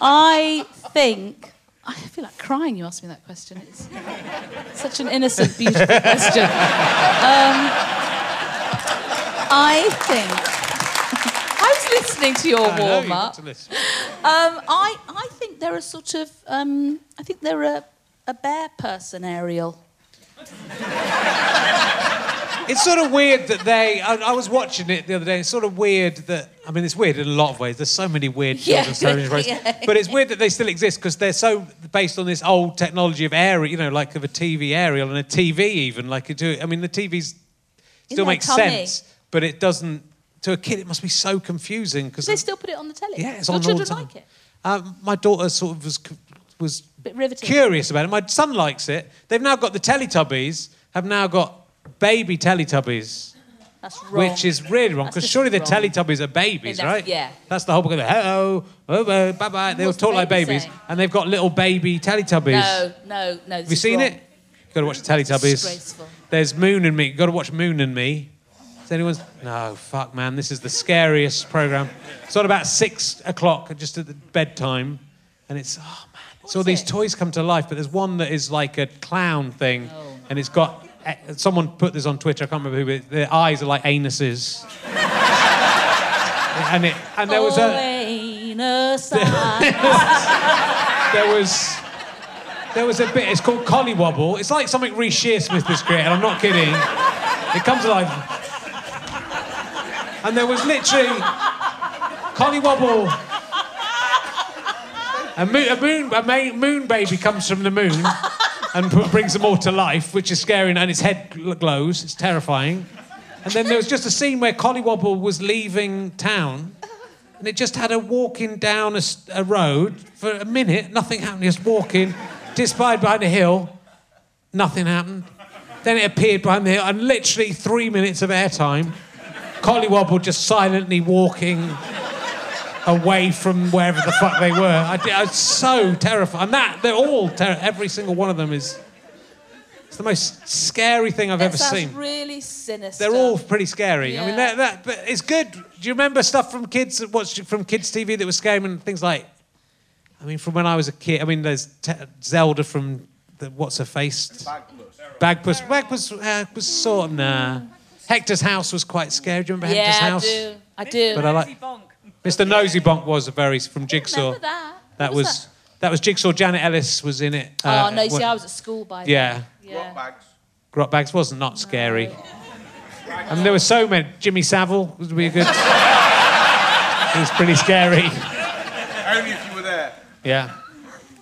I think. I feel like crying. You asked me that question. It's such an innocent, beautiful question. Um, I think. I was listening to your
I
warm up. Um, I, I think they're a sort of. Um, I think they're a, a bear person, Ariel.
It's sort of weird that they. I, I was watching it the other day. It's sort of weird that. I mean, it's weird in a lot of ways. There's so many weird
Yeah.
children's television shows.
Yeah.
But it's weird that they still exist because they're so based on this old technology of aerial, you know, like of a TV aerial and a TV even. Like, it do, I mean, the TV's still makes
tummy.
sense, but it doesn't. To a kid, it must be so confusing because
they still put it on the telly?
yeah, it's
Your
on all the
children
time.
like it.
Um, my daughter sort of was was
Bit riveting.
curious about it. My son likes it. They've now got the Teletubbies. Have now got baby Teletubbies.
That's wrong.
Which is really wrong because surely the
wrong.
Teletubbies are babies, right?
yeah.
That's the whole book. Hello, oh, oh, bye bye. They all
What's
talk
the
like
baby
babies,
saying?
and they've got little baby Teletubbies.
No, no, no.
Have you seen it? You got to watch the Teletubbies.
Disgraceful.
There's Moon and Me. You got to watch Moon and Me. Is anyone's? No, fuck, man. This is the scariest program. It's on about six o'clock, just at the bedtime, and it's oh man. So all these
it?
toys come to life, but there's one that is like a clown thing,
Oh.
and it's got. eh, Someone put this on Twitter. I can't remember who. But their eyes are like anuses. and it and there was a
Anus
there was there was a bit. It's called Collywobble. It's like something Reece Shearsmith has created. I'm not kidding. It comes alive. And there was literally Collywobble. A moon, a moon, a moon baby comes from the moon and brings them all to life, which is scary, and its head gl- glows. It's terrifying. And then there was just a scene where Collywobble was leaving town, and it just had her walking down a road for a minute, nothing happened, just walking, disappeared behind a hill, nothing happened. Then it appeared behind the hill, and literally three minutes of airtime, Collywobble just silently walking away from wherever the fuck they were. I, di- I was so terrified. And that, they're all, ter- every single one of them is, it's the most scary thing I've
That
ever
sounds
seen.
really sinister.
They're all pretty scary. I mean, that, that, but it's good. Do you remember stuff from kids that watched from kids TV that was scary and things like? I mean, from when I was a kid. I mean, there's te- Zelda from the what's her face? Bagpuss. Bagpuss uh, was sort of nah. Hector's house was quite scary. Do you remember
Yeah,
Hector's
I
house?
do. I do.
But I like. Mr. Noseybonk was a very from Jigsaw.
Remember that?
That
What
was, That was Jigsaw. Janet Ellis was in it.
oh
uh,
no, you see,
when-
I was at school by then.
Yeah.
Yeah.
Rock bags.
Grotbags wasn't not scary. I mean, there were so many. Jimmy Savile was really good. it was pretty scary.
Only if you were there.
Yeah.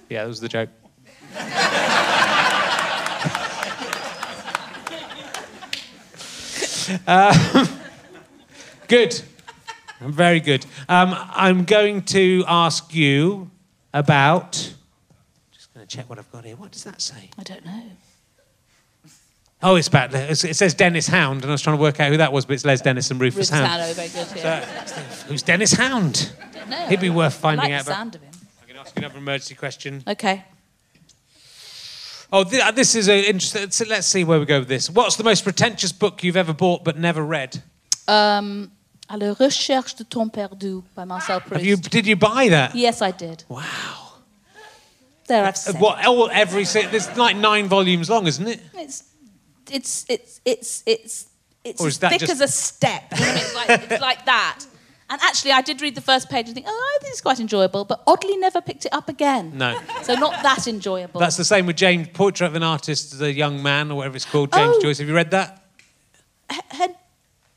Yeah, that was the joke. Um, good. Very good. Um, I'm going to ask you about. Just going to check what I've got here. What does that say?
I don't know.
Oh, it's about. It says Dennis Hound, and I was trying to work out who that was, but it's Les Dennis and Rufus
Rufus
Hound.
Very good. Yeah.
Who's Dennis Hound?
don't know.
He'd be worth finding
I
out
like the
about.
of him.
I'm going to ask you another emergency question.
Okay.
Oh, th- uh, this is a interesting. so Let's see where we go with this. What's the most pretentious book you've ever bought but never read?
Um, à la recherche de temps perdu by Marcel Proust.
Have you? Did you buy that?
Yes, I did.
Wow.
There, I've
Uh,
said.
What? Oh, every. si- There's like nine volumes long, isn't it?
It's, it's, it's, it's, it's, it's
Or
as
is that
thick
just-
as a step. You know what I mean? It's like, it's like that. And actually, I did read the first page and think, oh, this is quite enjoyable, but oddly never picked it up again.
No.
So not that enjoyable.
That's the same with James Portrait of an Artist as a Young Man, or whatever it's called. James
Oh.
Joyce. Have you read that?
H- Hen-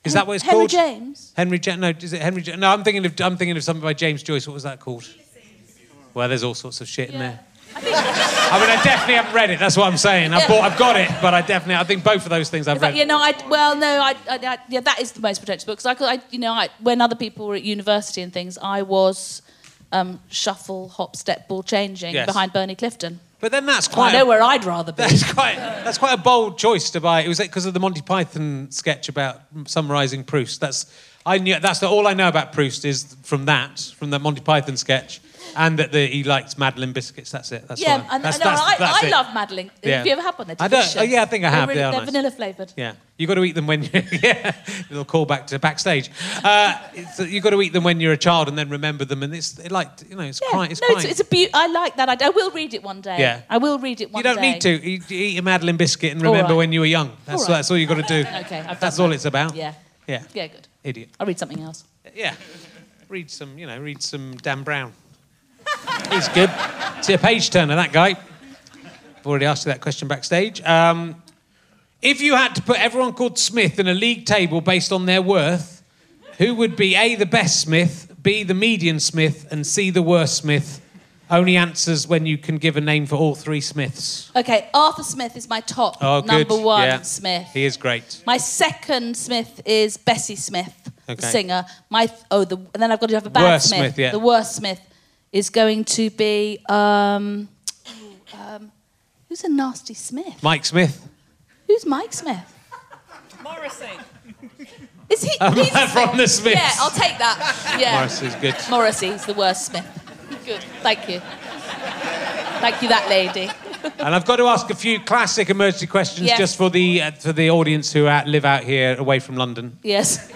Is that what it's
Henry
called?
James.
Henry James. No, is it Henry? Ja- no, I'm thinking of. I'm thinking of something by James Joyce. What was that called? Well, there's all sorts of shit in there. I mean, I definitely haven't read it. That's what I'm saying. I've, bought, I've got it, but I definitely. I think both of those things I've read.
you know, I well, no, I, I, I yeah, that is the most pretentious book because I, could- I, you know, I, when other people were at university and things, I was um, shuffle, hop, step, ball changing
Yes.
behind Bernie Clifton.
But then that's quite.
I know
a,
where I'd rather be.
that's quite. That's quite a bold choice to buy. It was because of the Monty Python sketch about summarising Proust. That's. I knew. That's the, all I know about Proust is from that, from the Monty Python sketch, and that the, he likes Madeleine biscuits. That's it. That's
yeah, and,
that's,
no,
that's,
I,
that's
I love Madeleine.
Yeah.
Have you ever had one? They're
I don't- oh, yeah, I think I
They're
have.
Really,
They
they're
nice.
vanilla flavoured.
Yeah, you got to eat them when you yeah. Little callback to backstage. Uh, you got to eat them when you're a child and then remember them, and it's it like you know it's
Yeah,
quite it's
no,
quite.
it's, it's a beaut. I like that. I, I will read it one day.
Yeah.
I will read it one day.
you don't
day.
need to you, you eat a Madeleine biscuit and remember
right.
when you were young. That's
All right.
that's all you got to do.
Okay, I've
that's all
that.
it's about.
Yeah.
yeah,
Yeah, good.
idiot.
I'll read something else.
Yeah, read some you know read some Dan Brown. He's good. See a page turner that guy. I've already asked you that question backstage. Um, if you had to put everyone called Smith in a league table based on their worth, who would be A, the best Smith, B, the median Smith, and C, the worst Smith? Only answers when you can give a name for all three Smiths.
Okay, Arthur Smith is my top
Oh, good.
number one
Yeah.
Smith.
He is great.
My second Smith is Bessie Smith, the singer. My th- oh, the, and then I've got to have a bad
Worst
Smith.
Smith, yeah.
The worst Smith is going to be um, um, who's a nasty Smith?
Mike Smith.
Who's Mike Smith?
Morrissey.
Is he?
Um,
he's a
from the Smiths.
Yeah, I'll take that. Yeah,
Morris is good.
Morrissey's the worst Smith. Good, thank you. Thank you, that lady.
And I've got to ask a few classic emergency questions
Yes.
just for the uh, for the audience who out, live out here away from London.
Yes,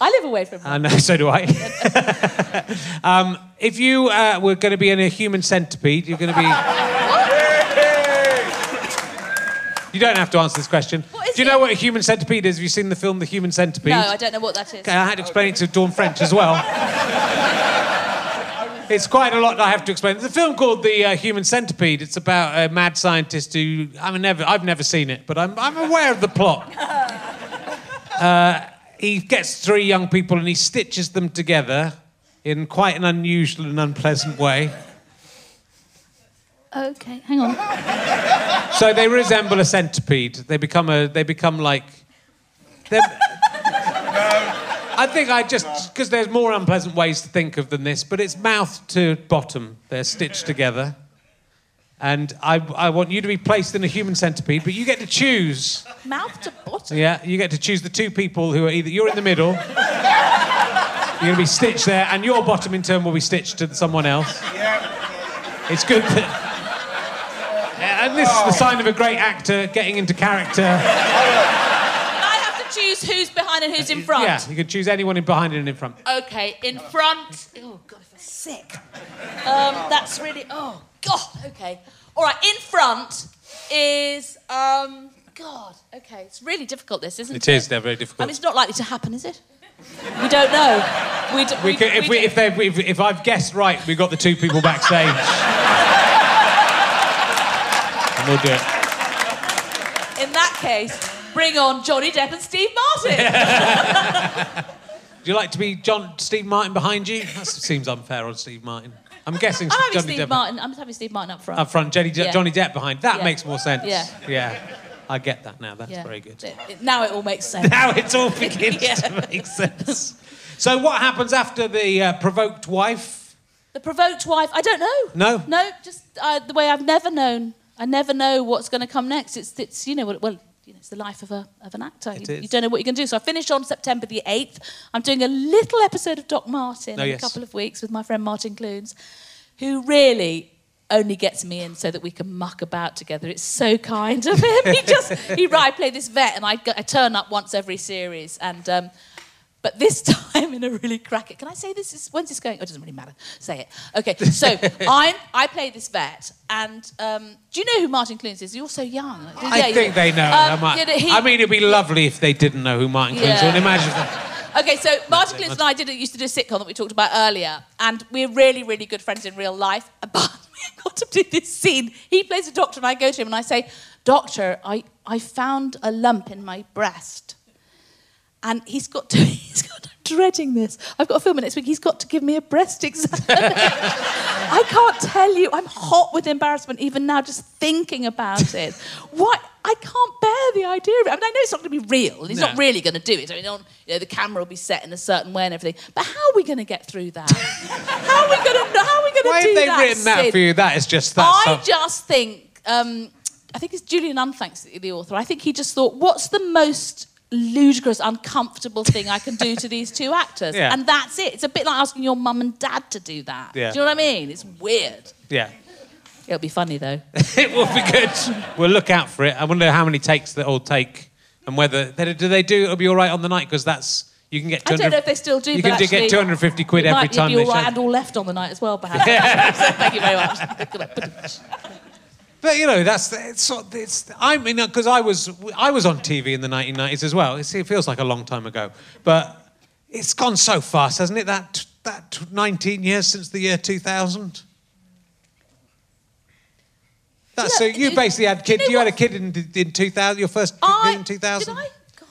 I live away from.
I know, so do I. um, if you uh, were going to be in a human centipede, you're going to be. You don't have to answer this question.
What is
do you know what a human centipede is? Have you seen the film The Human Centipede?
No, I don't know what that is.
Okay, I had to explain it to Dawn French as well. it's quite a lot I have to explain. There's a film called The uh, Human Centipede. It's about a mad scientist who I'm never, I've never seen it, but I'm, I'm aware of the plot. Uh, he gets three young people and he stitches them together in quite an unusual and unpleasant way.
Okay, hang on.
So they resemble a centipede. They become a. They become like. they're- I think I just because there's more unpleasant ways to think of than this, but it's mouth to bottom. They're stitched together, and I, I want you to be placed in a human centipede, but you get to choose.
Mouth to bottom.
Yeah, you get to choose the two people who are either you're in the middle. You're going to be stitched there, and your bottom in turn will be stitched to someone else. Yeah. It's good that. And this is the sign of a great actor getting into character.
Oh, I choose who's behind and who's in front.
Yeah, you can choose anyone in behind and in front.
Okay, in front. Oh God, I feel sick. Um, that's really. Oh God. Okay. All right. In front is um. God. Okay. It's really difficult. This isn't it?
It is. They're very
I
difficult.
mean, it's not likely to happen, is it? We don't know. We, d-
we could, if, we, if, they, if, if I've guessed right, we've got the two people backstage. and we'll do it.
In that case, bring on Johnny Depp and Steve Martin.
Do you like to be John Steve Martin behind you? That seems unfair on Steve Martin. I'm guessing
I'm having
Johnny
Steve
Depp
Martin. I'm having Steve Martin up front.
up front, Johnny,
Yeah.
Johnny Depp behind. That
Yeah.
makes more sense.
Yeah.
Yeah. I get that now. That's
Yeah.
very good.
It- it- now it all makes sense.
Now it all
begins
to make sense. So what happens after the uh, provoked wife?
The provoked wife, I don't know.
No?
No, just uh, the way I've never known. I never know what's going to come next. It's, it's you know, well, you know, it's the life of, a, of an actor. You, you don't know what you're going to do. So I finish on September the 8th. I'm doing a little episode of Doc Martin
Oh,
in
yes.
a couple of weeks with my friend Martin Clunes, who really only gets me in so that we can muck about together. It's so kind of him. He just, he, I play this vet and I, I turn up once every series. And, um, but this time in a really cracker. Can I say this? Is, when's this going? Oh, it doesn't really matter. Say it. Okay. So I'm, I play this vet, and um, do you know who Martin Clunes is? You're so young.
I
Yeah, you-
think they know.
Um,
I, might-
you know, he-
I mean, it'd be lovely if they didn't know who Martin Clunes
Yeah.
was. Imagine that.
Okay, so Martin Clunes and I did used to do a sitcom that we talked about earlier, and we're really, really good friends in real life. But we got to do this scene. He plays a doctor, and I go to him and I say, "Doctor, I, I found a lump in my breast," and he's got to. He's got. I'm dreading this. I've got a film next week. He's got to give me a breast exam. I can't tell you. I'm hot with embarrassment even now, just thinking about it. What? I can't bear the idea of it. I mean, I know it's not going to be real. He's
No.
not really going to do it. I mean, on, you know, the camera will be set in a certain way and everything. But how are we going to get through that? how are we going to? How are we going to
Why have they
that?
written that
Sid?
for you? That is just that.
I
stuff.
just think, um, I think it's Julian Unthanks, the author. I think he just thought, what's the most ludicrous, uncomfortable thing I can do to these two actors?
Yeah.
And that's it. It's a bit like asking your mum and dad to do that.
Yeah.
Do you know what I mean? It's weird.
Yeah.
It'll be funny though.
it will be good. We'll look out for it. I wonder how many takes that will take and whether do they do it'll be all right on the night because that's you can get
I don't know if they still do.
you can
actually,
get 250 quid every
might
time
be
they
all right and all left on the night as well, perhaps. so thank you very much.
But you know that's it's, it's I mean because I was I was on TV in the 1990s as well. It's, it feels like a long time ago, but it's gone so fast, hasn't it? That that 19 years since the year 2000. That's
Yeah,
so you
it-
basically had
do you
kid.
know
You, had a kid in in 2000. Your first kid
I,
in 2000.
Did I? God.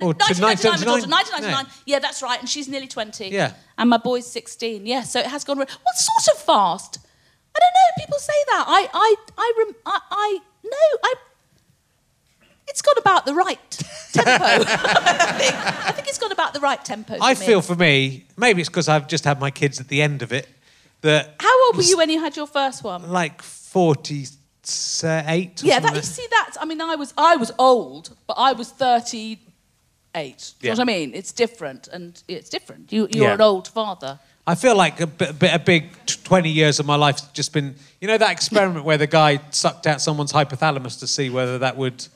Or
1999, my
1999?
daughter, 1999. Yeah, that's right. And she's nearly 20.
Yeah.
And my boy's 16. Yeah, so it has gone. What sort of fast? I don't know. People say that. I, I, I, rem- I, I no, I. It's got about the right tempo. I, think. I think it's got about the right tempo.
I
me.
feel for me, maybe it's because I've just had my kids at the end of it, that
How old were you when you had your first one?
like 48 or
Yeah, that you see that. I mean, I was I was old, but I was thirty eight. Do you know what I mean? It's different, and it's different. You you're
Yeah.
an old father.
I feel like a, bit, a big 20 years of my life's just been, you know, that experiment where the guy sucked out someone's hypothalamus to see whether that would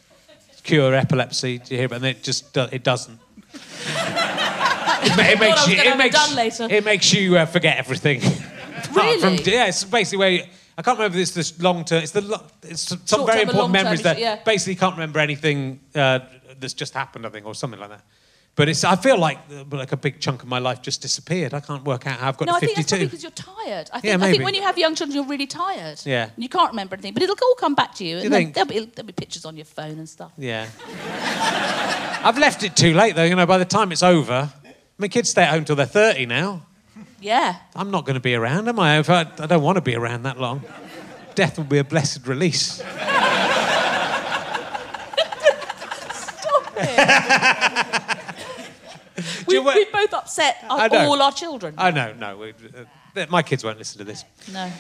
cure epilepsy. Do you hear? But it just do, it doesn't. it, ma- it makes you. It makes,
done later.
it makes you uh, forget everything. Apart
Really?
yeah, it's basically where. You, I can't remember this. This long term. It's the. lo- It's some
Short-term
very
and
important
long-term,
memories that
yeah.
basically can't remember anything uh, that's just happened. I think, or something like that. But it's. I feel like like a big chunk of my life just disappeared. I can't work out how I've got
No, I
to
think that's because you're tired. I think,
Yeah,
I
maybe.
think when you have young children, you're really tired.
Yeah.
And you can't remember anything, but it'll all come back to you.
you
and then
think?
There'll, be, there'll be pictures on your phone and stuff.
Yeah. I've left it too late though. You know, by the time it's over, my kids stay at home till they're 30 now.
Yeah.
I'm not going to be around, am I? I, I don't want to be around that long. Death will be a blessed release.
Stop it. we,
you wa-
we both upset our, all our children.
I know, no. we- uh, my kids won't listen to this.
no.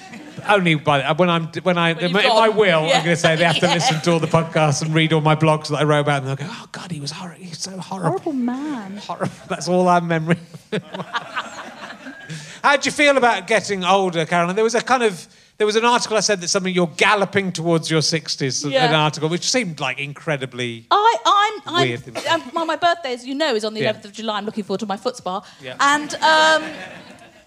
Only by when I'm when I
When
in
you've
my, in my
gone.
will,
Yeah.
I'm going to say they have to
Yeah.
listen to all the podcasts and read all my blogs that I wrote about, and they'll go, "Oh God, he was horrible. He's so horrible."
Horrible man.
horrible. That's all I'm memory. How do you feel about getting older, Caroline? There was a kind of there was an article I said that something you're galloping towards your 60s.
Yeah.
An article which seemed like incredibly.
I, I'm, I'm,
Weird thing.
um, my, my birthday, as you know, is on the
Yeah.
11th of July. I'm looking forward to my foot spa.
Yeah.
And um,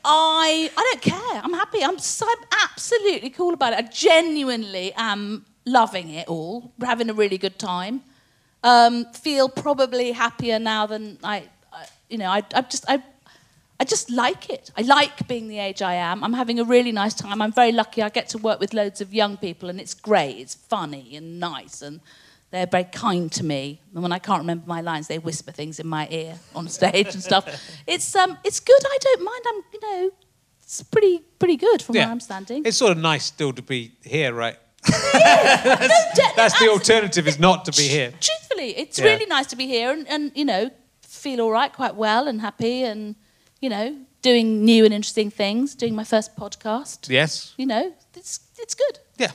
I, I don't care. I'm happy. I'm, so, I'm absolutely cool about it. I genuinely am loving it all. We're having a really good time. Um, feel probably happier now than I, I you know, I, I just, I, I just like it. I like being the age I am. I'm having a really nice time. I'm very lucky. I get to work with loads of young people, and it's great. It's funny and nice, and they're very kind to me. And when I can't remember my lines, they whisper things in my ear on stage and stuff. It's um, it's good. I don't mind. I'm, you know, it's pretty pretty good from where I'm standing.
It's sort of nice still to be here, right?
De-
That's the alternative is not to be here.
Truthfully, it's
Yeah.
really nice to be here and, and you know feel all right, quite well and happy, and you know doing new and interesting things. Doing my first podcast.
Yes.
You know, it's it's good.
Yeah.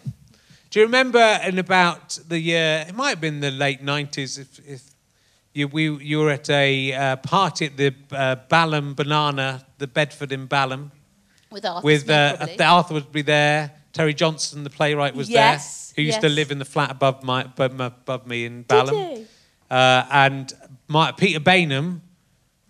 Do you remember in about the year? It might have been the late nineties. If, if you we you were at a uh, party at the uh, Balham Banana, the Bedford in Balham,
With Arthur
with uh, Arthur would be there. Terry Johnson, the playwright, was
Yes,
there. Who used to live in the flat above my above, above me in
Did
Balham.
he?
Uh, and my, Peter Baynham,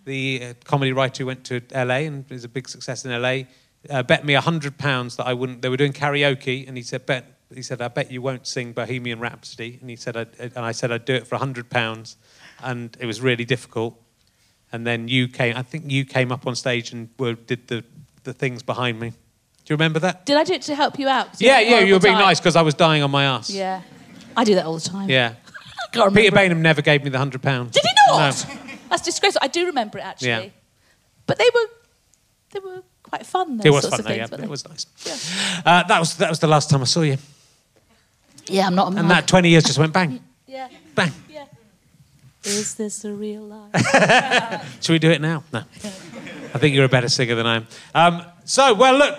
the uh, comedy writer who went to LA and is a big success in LA, uh, bet me a hundred pounds that I wouldn't. They were doing karaoke, and he said, "Bet." He said, "I bet you won't sing Bohemian Rhapsody." And he said, I'd, and I said, "I'd do it for a hundred pounds," and it was really difficult. And then you came. I think you came up on stage and were, did the the things behind me. Do you remember that?
Did I do it to help you out?
Yeah, yeah. You were being
time?
nice because I was dying on my ass.
Yeah, I do that all the time.
Yeah.
I.
Peter Baynham never gave me the hundred pounds.
Did he not?
No.
That's disgraceful. I do remember it actually.
Yeah.
But they were they were quite fun. Those
It was
sorts
fun,
of
though,
things,
yeah.
weren't
It was nice. Uh, that was that was the last time I saw you,
Yeah, I'm not a
and
mug.
that 20 years just went bang,
Yeah,
bang.
yeah. Is this a real life?
Should we do it now? No. I think you're a better singer than I am. Um, so, well, look.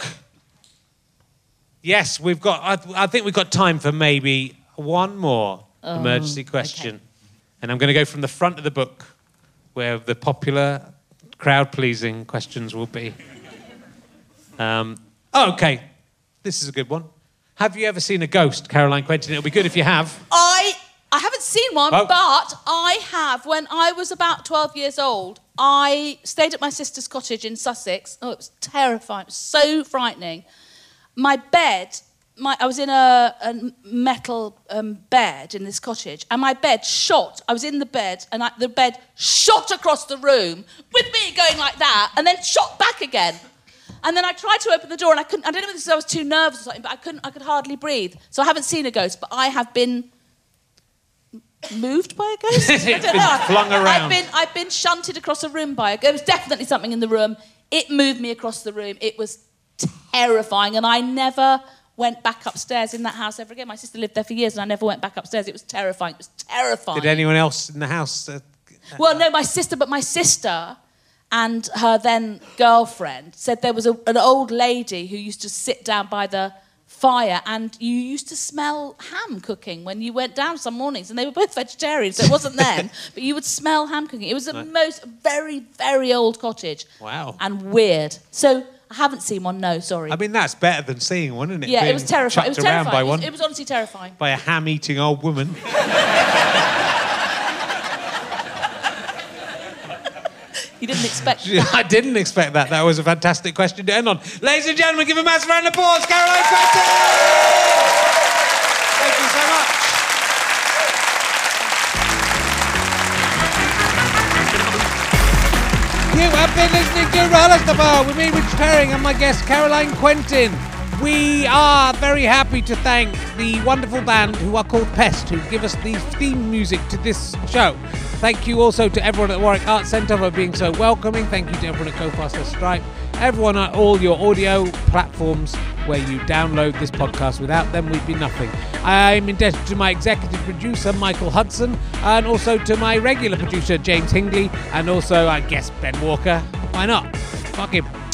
Yes, we've got. I, I think we've got time for maybe one more emergency question, and I'm going to go from the front of the book, where the popular, crowd-pleasing questions will be. Um, oh, okay, this is a good one. Have you ever seen a ghost, Caroline Quentin? It'll be good if you have.
I I haven't seen one,
Oh.
but I have. When I was about 12 years old, I stayed at my sister's cottage in Sussex. Oh, it was terrifying. It was so frightening. My bed, my, I was in a, a metal um, bed in this cottage, and my bed shot. I was in the bed, and I, the bed shot across the room with me going like that, and then shot back again. And then I tried to open the door, and I couldn't. I don't know if this is I was too nervous or something, but I couldn't. I could hardly breathe. So I haven't seen a ghost, but I have been moved by a ghost. I don't
been
know.
flung around.
I've been I've been shunted across a room by a ghost. There was definitely something in the room. It moved me across the room. It was terrifying, and I never went back upstairs in that house ever again. My sister lived there for years, and I never went back upstairs. It was terrifying. It was terrifying.
Did anyone else in the house? Uh,
Well, no, my sister, but my sister and her then girlfriend said there was a, an old lady who used to sit down by the fire and you used to smell ham cooking when you went down some mornings and they were both vegetarians so it wasn't them but you would smell ham cooking it was the most very very old cottage
Wow.
and weird so haven't seen one no sorry
I mean, that's better than seeing one, isn't it?
yeah it was terrifying it was terrifying
by
It was-
one,
it was honestly terrifying
by a ham-eating old woman.
you didn't expect
I didn't expect that. That was a fantastic question to end on. Ladies and gentlemen, give a massive round of applause, Caroline Quentin! You have been listening to Rollister with me, Rich Herring, and my guest, Caroline Quentin. We are very happy to thank the wonderful band who are called Pest, who give us the theme music to this show. Thank you also to everyone at Warwick Arts Centre for being so welcoming. Thank you to everyone at Go Faster Stripe, everyone at all your audio platforms where you download this podcast. Without them, we'd be nothing. I'm indebted to my executive producer, Michael Hudson, and also to my regular producer, James Hingley, and also, I guess, Ben Walker. Why not? Fuck him.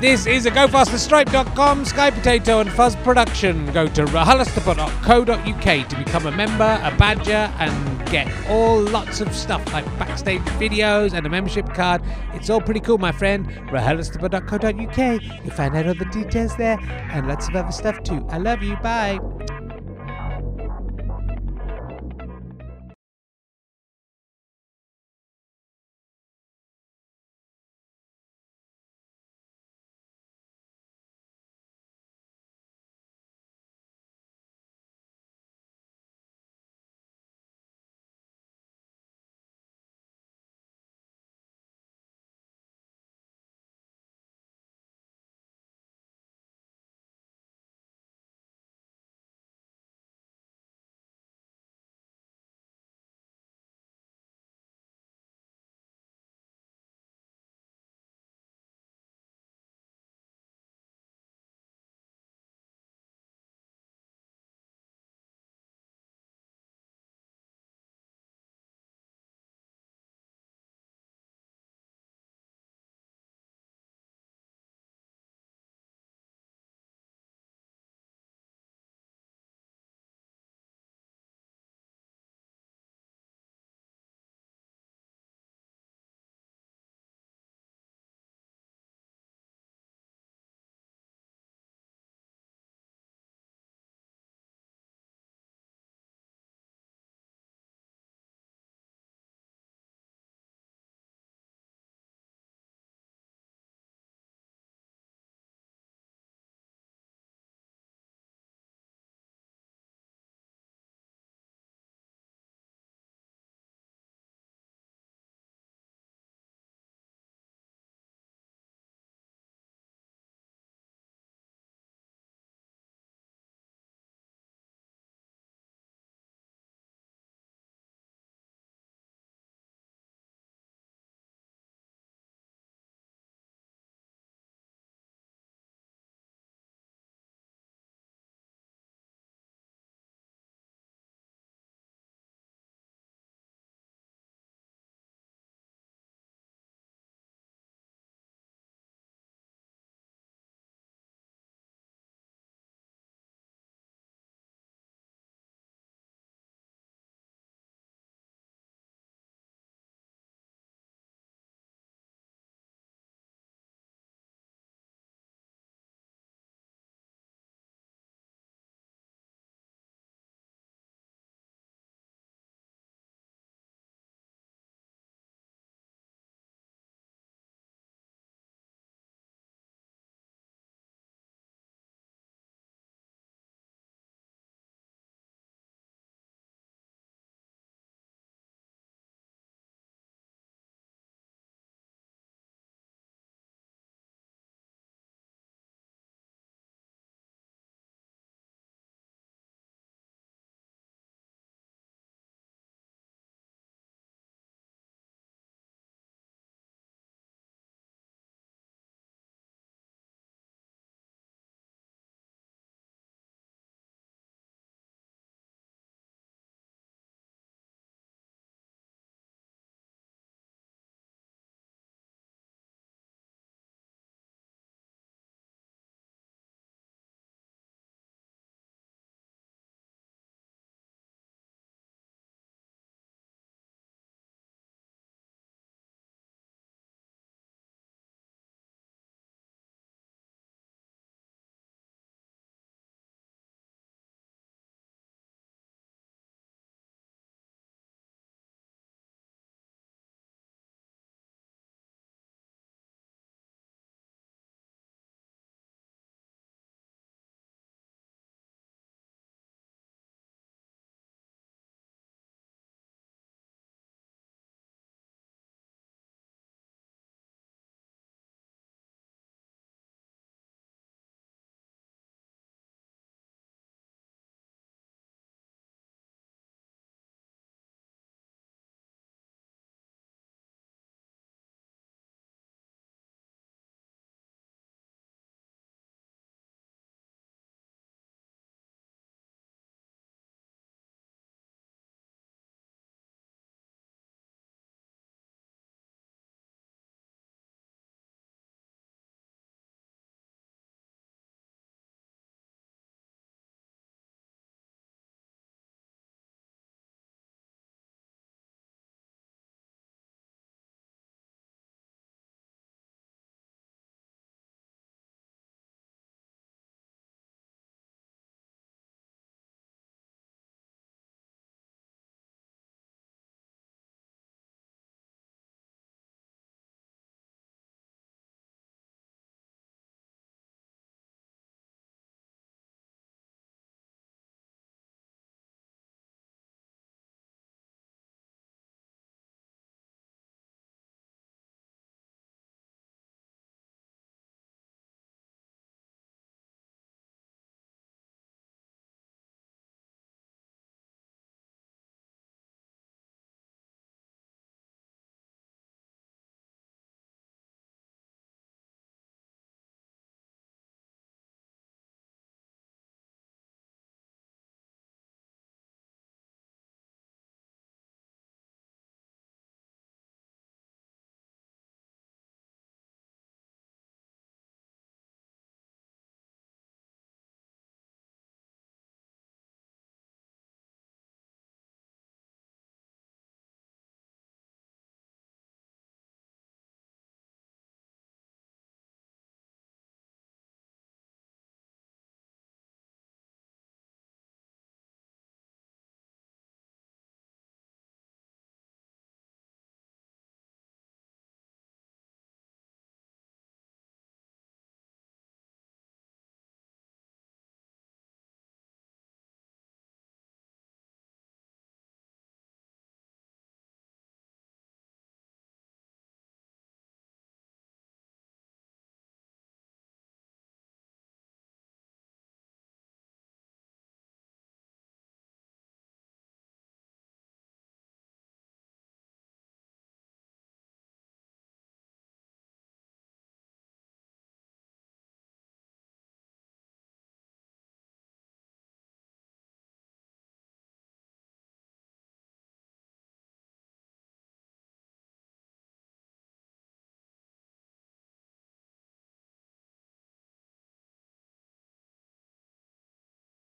This is a GoFasterStripe.com Sky Potato and Fuzz production. Go to rahalastapa.co.uk to become a member, a badger, and get all lots of stuff like backstage videos and a membership card. It's all pretty cool, my friend. rahalastapa.co.uk. You'll find out all the details there and lots of other stuff too. I love you. Bye.